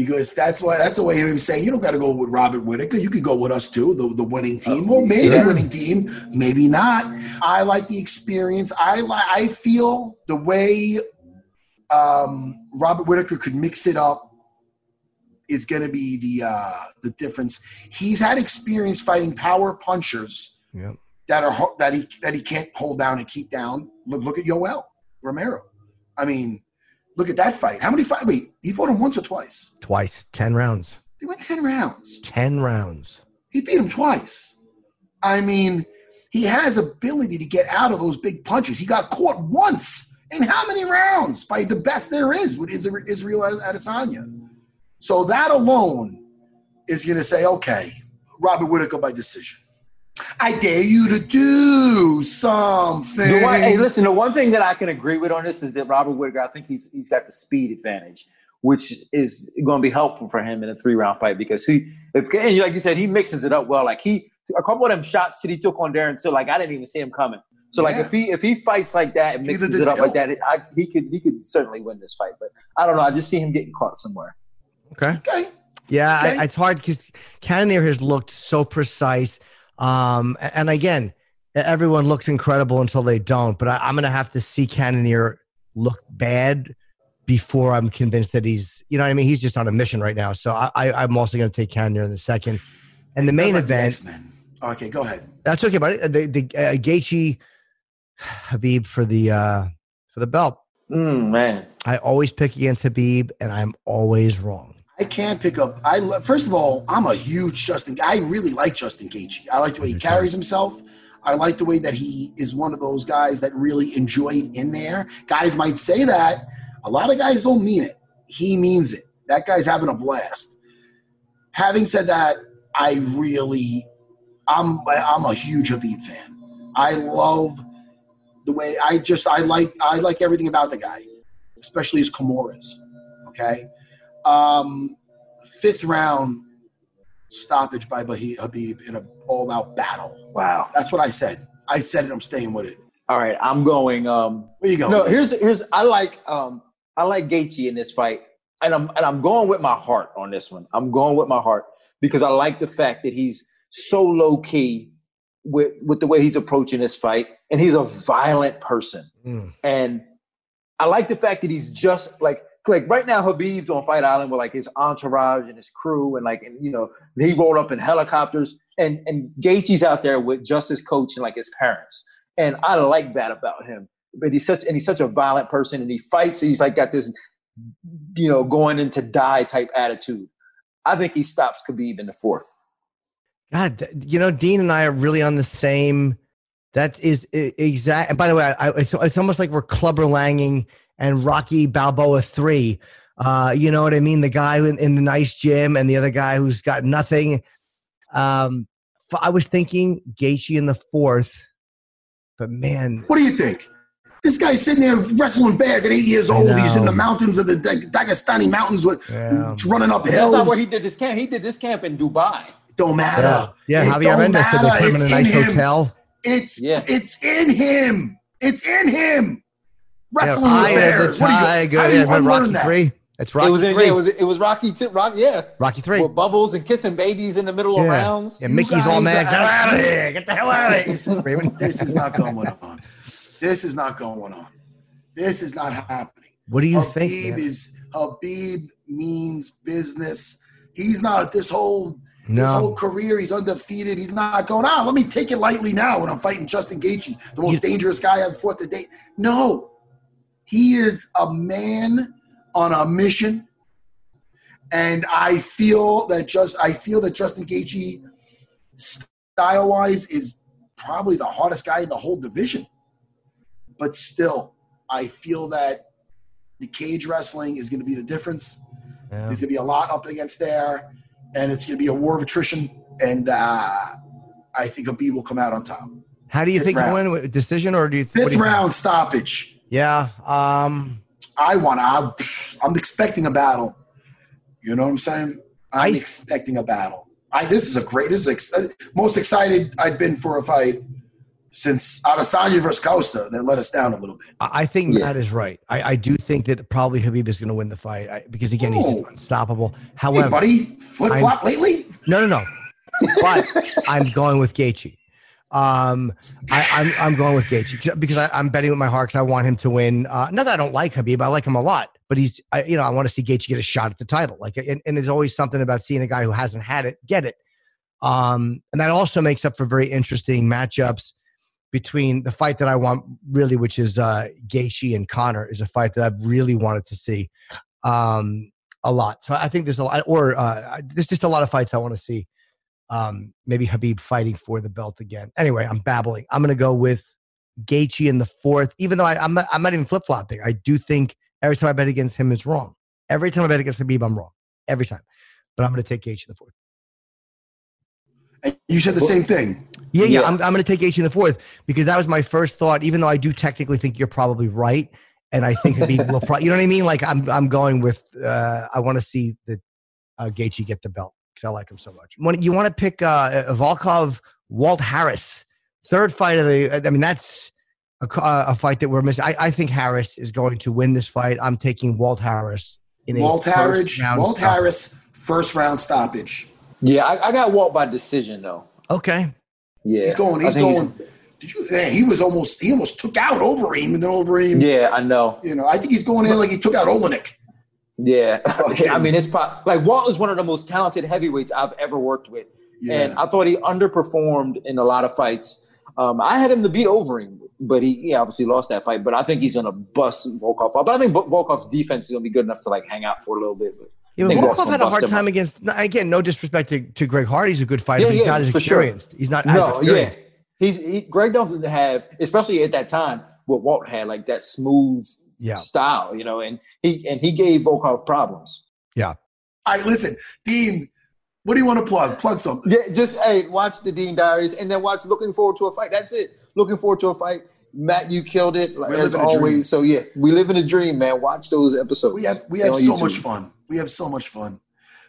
because that's why that's a way of him saying you don't got to go with Robert Whitaker. You could go with us too, the, the winning uh, team. well, maybe sure. winning team, maybe not. I like the experience. I like. I feel the way um, Robert Whitaker could mix it up is going to be the uh, the difference. He's had experience fighting power punchers that are that he that he can't hold down and keep down. Look, look at Yoel Romero. I mean, look at that fight. How many fight? Wait, he fought him once or twice? Twice, 10 rounds. They went 10 rounds. 10 rounds. He beat him twice. I mean, he has ability to get out of those big punches. He got caught once in how many rounds by the best there is with Israel Adesanya. So that alone is going to say, okay, Robert Whitaker by decision. I dare you to do something. Hey, listen, the one thing that I can agree with on this is that Robert Whitaker, I think he's he's got the speed advantage, which is going to be helpful for him in a three round fight because he, if and like you said, he mixes it up well. Like he, a couple of them shots that he took on Darren Till, like I didn't even see him coming. So like Yeah. if he if he fights like that and mixes it up Till. like that, it, I, he could he could certainly win this fight. But I don't know. I just see him getting caught somewhere. Okay. Okay. Yeah, Okay. I, it's hard because Cannonier has looked so precise. Um, and again, everyone looks incredible until they don't. But I, I'm going to have to see Cannonier look bad before I'm convinced that he's, you know what I mean? He's just on a mission right now. So I, I, I'm also going to take Cannonier in the second. And the main That's like event, X-Men. Okay, go ahead. that's okay, buddy. The, the uh, Gaethje Habib for the uh, for the belt. Mm, man, I always pick against Habib, and I'm always wrong. I can't pick up. I first of all, I'm a huge Justin. I really like Justin Gaethje. I like the way he carries himself. I like the way that he is one of those guys that really enjoy it in there. Guys might say that. A lot of guys don't mean it. He means it. That guy's having a blast. Having said that, I really, I'm I'm a huge Habib fan. I love the way I just I like I like everything about the guy, especially his Kimuras. Okay, um, fifth round stoppage by Bahi- Habib in an all-out battle. Wow, that's what I said. I said it. I'm staying with it. All right, I'm going. Um, Where you going? No, here's here's I like um I like Gaethje in this fight, and I'm and I'm going with my heart on this one. I'm going with my heart because I like the fact that he's so low key with with the way he's approaching this fight, and he's a violent person. Mm. And I like the fact that he's just like like right now Habib's on Fight Island with like his entourage and his crew and like and you know he rolled up in helicopters and and Gaethje's out there with just his coach and like his parents. And I like that about him. But he's such and he's such a violent person and he fights. He's like got this you know going into die type attitude. I think he stops Khabib in the fourth. God, you know, Din and I are really on the same. That is exact. And by the way, I, I, it's, it's almost like we're clubber langing and Rocky Balboa three. Uh, you know what I mean? The guy in, in the nice gym and the other guy who's got nothing. Um, f- I was thinking Gaethje in the fourth, but man, What do you think? This guy's sitting there wrestling bears at eight years old. He's in the mountains of the Dag- Dagestani mountains with Yeah. running up hills. That's not where he did this camp. He did this camp in Dubai. Don't matter. Uh, yeah, yeah Javier don't said they matter. put him in a nice in him. hotel. It's Yeah. it's in him. It's in him. Wrestling yeah, with bears. the What do you, tiger. how do Yeah, you remember unlearn Rocky that? three. It's Rocky it was in, three. yeah, it was it was Rocky too. Rock, yeah. Rocky three. With bubbles and kissing babies in the middle of rounds. Yeah, Mickey's all mad. are- Get out of here! Get the hell out of This, here! This is not going on. This is not going on. This is not happening. What do you Habib think? man? is Habib means business. He's not this whole his whole career. He's undefeated. He's not going. Ah, let me take it lightly now when I'm fighting Justin Gaethje, the most You- dangerous guy I've fought to date. No, he is a man on a mission, and I feel that just I feel that Justin Gaethje, style wise, is probably the hardest guy in the whole division. But still, I feel that the cage wrestling is going to be the difference. Yeah. There's going to be a lot up against there, and it's going to be a war of attrition. And uh, I think Habib will come out on top. How do you Fifth think you round. win with decision or do you? do Fifth you think? round stoppage. Yeah. Um. I want to. I'm expecting a battle. You know what I'm saying? I'm I- expecting a battle. I this is a great. This is ex- uh, most excited I'd been for a fight since Adesanya versus Costa. That let us down a little bit. I I think Yeah. Matt is right. I, I do think that probably Habib is going to win the fight I, because again he's Oh. unstoppable. Hey, However, buddy, flip flop lately. no, no, no. But I'm going with Gaethje. Um, I, I'm I'm going with Gaethje because I, I'm betting with my heart because I want him to win. Uh, not that I don't like Habib, I like him a lot, but he's I, you know I want to see Gaethje get a shot at the title. Like, and, and there's always something about seeing a guy who hasn't had it get it. Um, and that also makes up for very interesting matchups. Between the fight that I want really, which is uh, Gaethje and Conor, is a fight that I've really wanted to see um, a lot. So I think there's a lot, or uh, there's just a lot of fights I want to see. Um, maybe Habib fighting for the belt again. Anyway, I'm babbling. I'm going to go with Gaethje in the fourth, even though I, I'm, not, I'm not even flip flopping. I do think every time I bet against him is wrong. Every time I bet against Habib, I'm wrong. Every time. But I'm going to take Gaethje in the fourth. You said the same thing. Yeah, yeah. yeah. I'm, I'm going to take Gaethje in the fourth because that was my first thought. Even though I do technically think you're probably right, and I think will. Pro- you know what I mean? Like I'm I'm going with. Uh, I want to see the uh, Gaethje get the belt because I like him so much. When you want to pick uh, Volkov, Walt Harris, third fight of the. I mean, that's a, a fight that we're missing. I, I think Harris is going to win this fight. I'm taking Walt Harris in Walt Harris. Walt stoppage. Harris, first round stoppage. Yeah, I, I, got Walt by decision though. Okay. Yeah, he's going. He's going. He's, did you? Man, he was almost. He almost took out Overeem, and then Overeem. Yeah, I know. You know, I think he's going in like he took out Oleinik. Yeah, okay. I mean, it's like Walt is one of the most talented heavyweights I've ever worked with, yeah. and I thought he underperformed in a lot of fights. Um, I had him to beat Overeem, but he, he obviously lost that fight. But I think he's gonna bust Volkov. But I think Volkov's defense is gonna be good enough to like hang out for a little bit. But yeah, Volkov had a hard time against. Again, no disrespect to, to Greg Hardy. He's a good fighter. Yeah, he's yeah, not as experienced. Sure. He's not no, as experienced. Yeah. He's he, Greg doesn't have, especially at that time, what Walt had, like that smooth yeah. style, you know, and he and he gave Volkov problems. Yeah. All right, listen, Din. What do you want to plug? Plug something. Yeah, just hey, watch the Dean Diaries, and then watch. Looking forward to a fight. That's it. Looking forward to a fight. Matt, you killed it like, as always. So yeah, we live in a dream, man. Watch those episodes. We have we have so YouTube. much fun. We have so much fun.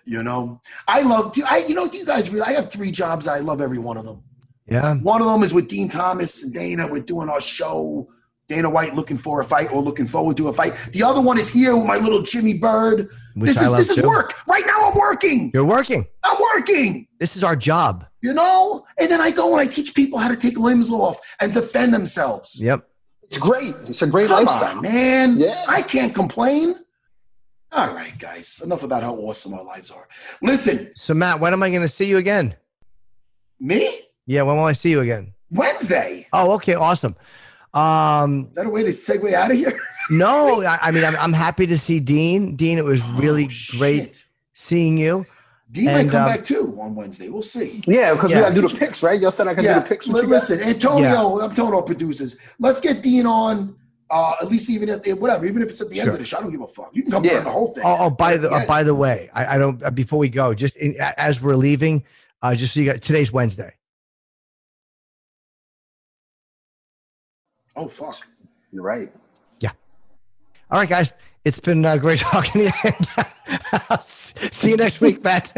You know, I love. I you know, you guys. I have three jobs. I love every one of them. Yeah. One of them is with Din Thomas and Dana. We're doing our show. Dana White looking for a fight or looking forward to a fight. The other one is here with my little Jimmy Bird. Which this is this is work. Right now I'm working. You're working. I'm working. This is our job. You know? And then I go and I teach people how to take limbs off and defend themselves. Yep. It's great. It's a great Come lifestyle. On, man. Yeah. I can't complain. All right, guys. Enough about how awesome our lives are. Listen. So Matt, when am I going to see you again? Me? Yeah, when will I see you again? Wednesday. Oh, okay, awesome. Um, Is that a way to segue out of here? no, I, I, mean I'm, I'm happy to see Din. Din, it was really oh, great seeing you. Din and, might come um, back too on Wednesday. We'll see. Yeah, because yeah. we got to do the picks, right? Y'all said I can yeah. do the picks. Listen, Antonio, yeah. I'm telling all producers, let's get Din on. Uh, at least even if whatever, even if it's at the end sure. of the show, I don't give a fuck. You can come yeah. on the whole thing. Oh, oh by the uh, by the way, I, I don't. Uh, before we go, just in, as we're leaving, uh, just so you got today's Wednesday. Oh fuck, you're right. Yeah. All right, guys. It's been uh, great talking to you. see you next week, Matt.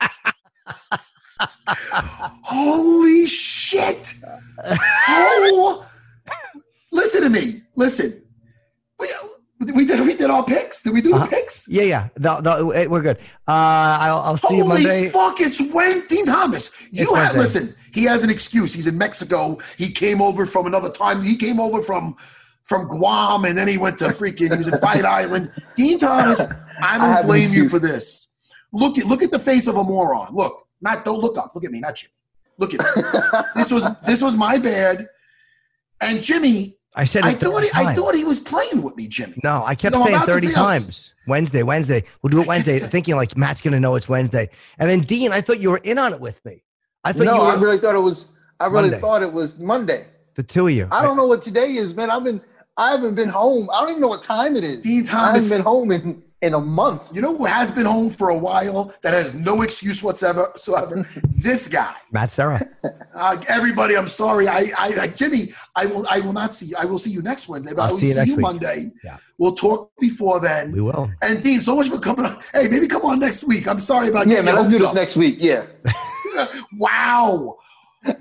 Holy shit! Oh, listen to me. Listen. We, we did we did all picks. Did we do the uh, picks? Yeah, yeah. The, the, we're good. Uh, I'll, I'll see Holy you Monday. fuck! It's Wayne Thomas. You have listen. He has an excuse. He's in Mexico. He came over from another time. He came over from from Guam, and then he went to freaking. He was in Fight Island. Din Thomas. I don't I blame you for this. Look at look at the face of a moron. Look, not don't look up. Look at me, not you. Look at me. this was this was my bad. And Jimmy, I said I thought he, I thought he was playing with me, Jimmy. No, I kept you know, saying thirty times. Wednesday, Wednesday. We'll do it Wednesday, thinking like Matt's gonna know it's Wednesday. And then Din, I thought you were in on it with me. I thought no, you were, I really thought it was. I really Monday. thought it was Monday. The two of you. I don't know what today is, man. I've been. I haven't been home. I don't even know what time it is. Din Thomas, I haven't been home in in a month. You know who has been home for a while that has no excuse whatsoever? whatsoever? this guy, Matt Serra. Uh, everybody, I'm sorry. I, I, I, Jimmy, I will, I will not see. you. I will see you next Wednesday, but I'll I will see you, see you Monday. Yeah. We'll talk before then. We will. And Din, so much for coming on. Hey, maybe come on next week. I'm sorry about. Yeah, man. Let's do this up. next week. Yeah. wow.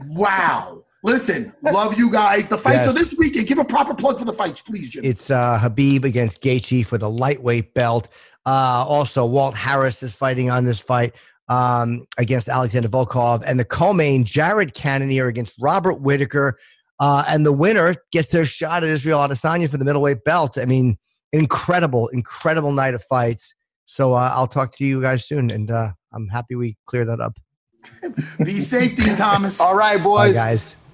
Wow. Listen, love you guys. The fights yes. are this weekend. Give a proper plug for the fights, please, Jim. It's uh, Khabib against Gaethje for the lightweight belt. Uh, also, Walt Harris is fighting on this fight um, against Alexander Volkov, and the co-main Jared Cannonier against Robert Whitaker. Uh, and the winner gets their shot at Israel Adesanya for the middleweight belt. I mean, incredible, incredible night of fights. So uh, I'll talk to you guys soon, and uh, I'm happy we cleared that up. Be safe, Din Thomas. All right, boys. Bye, guys.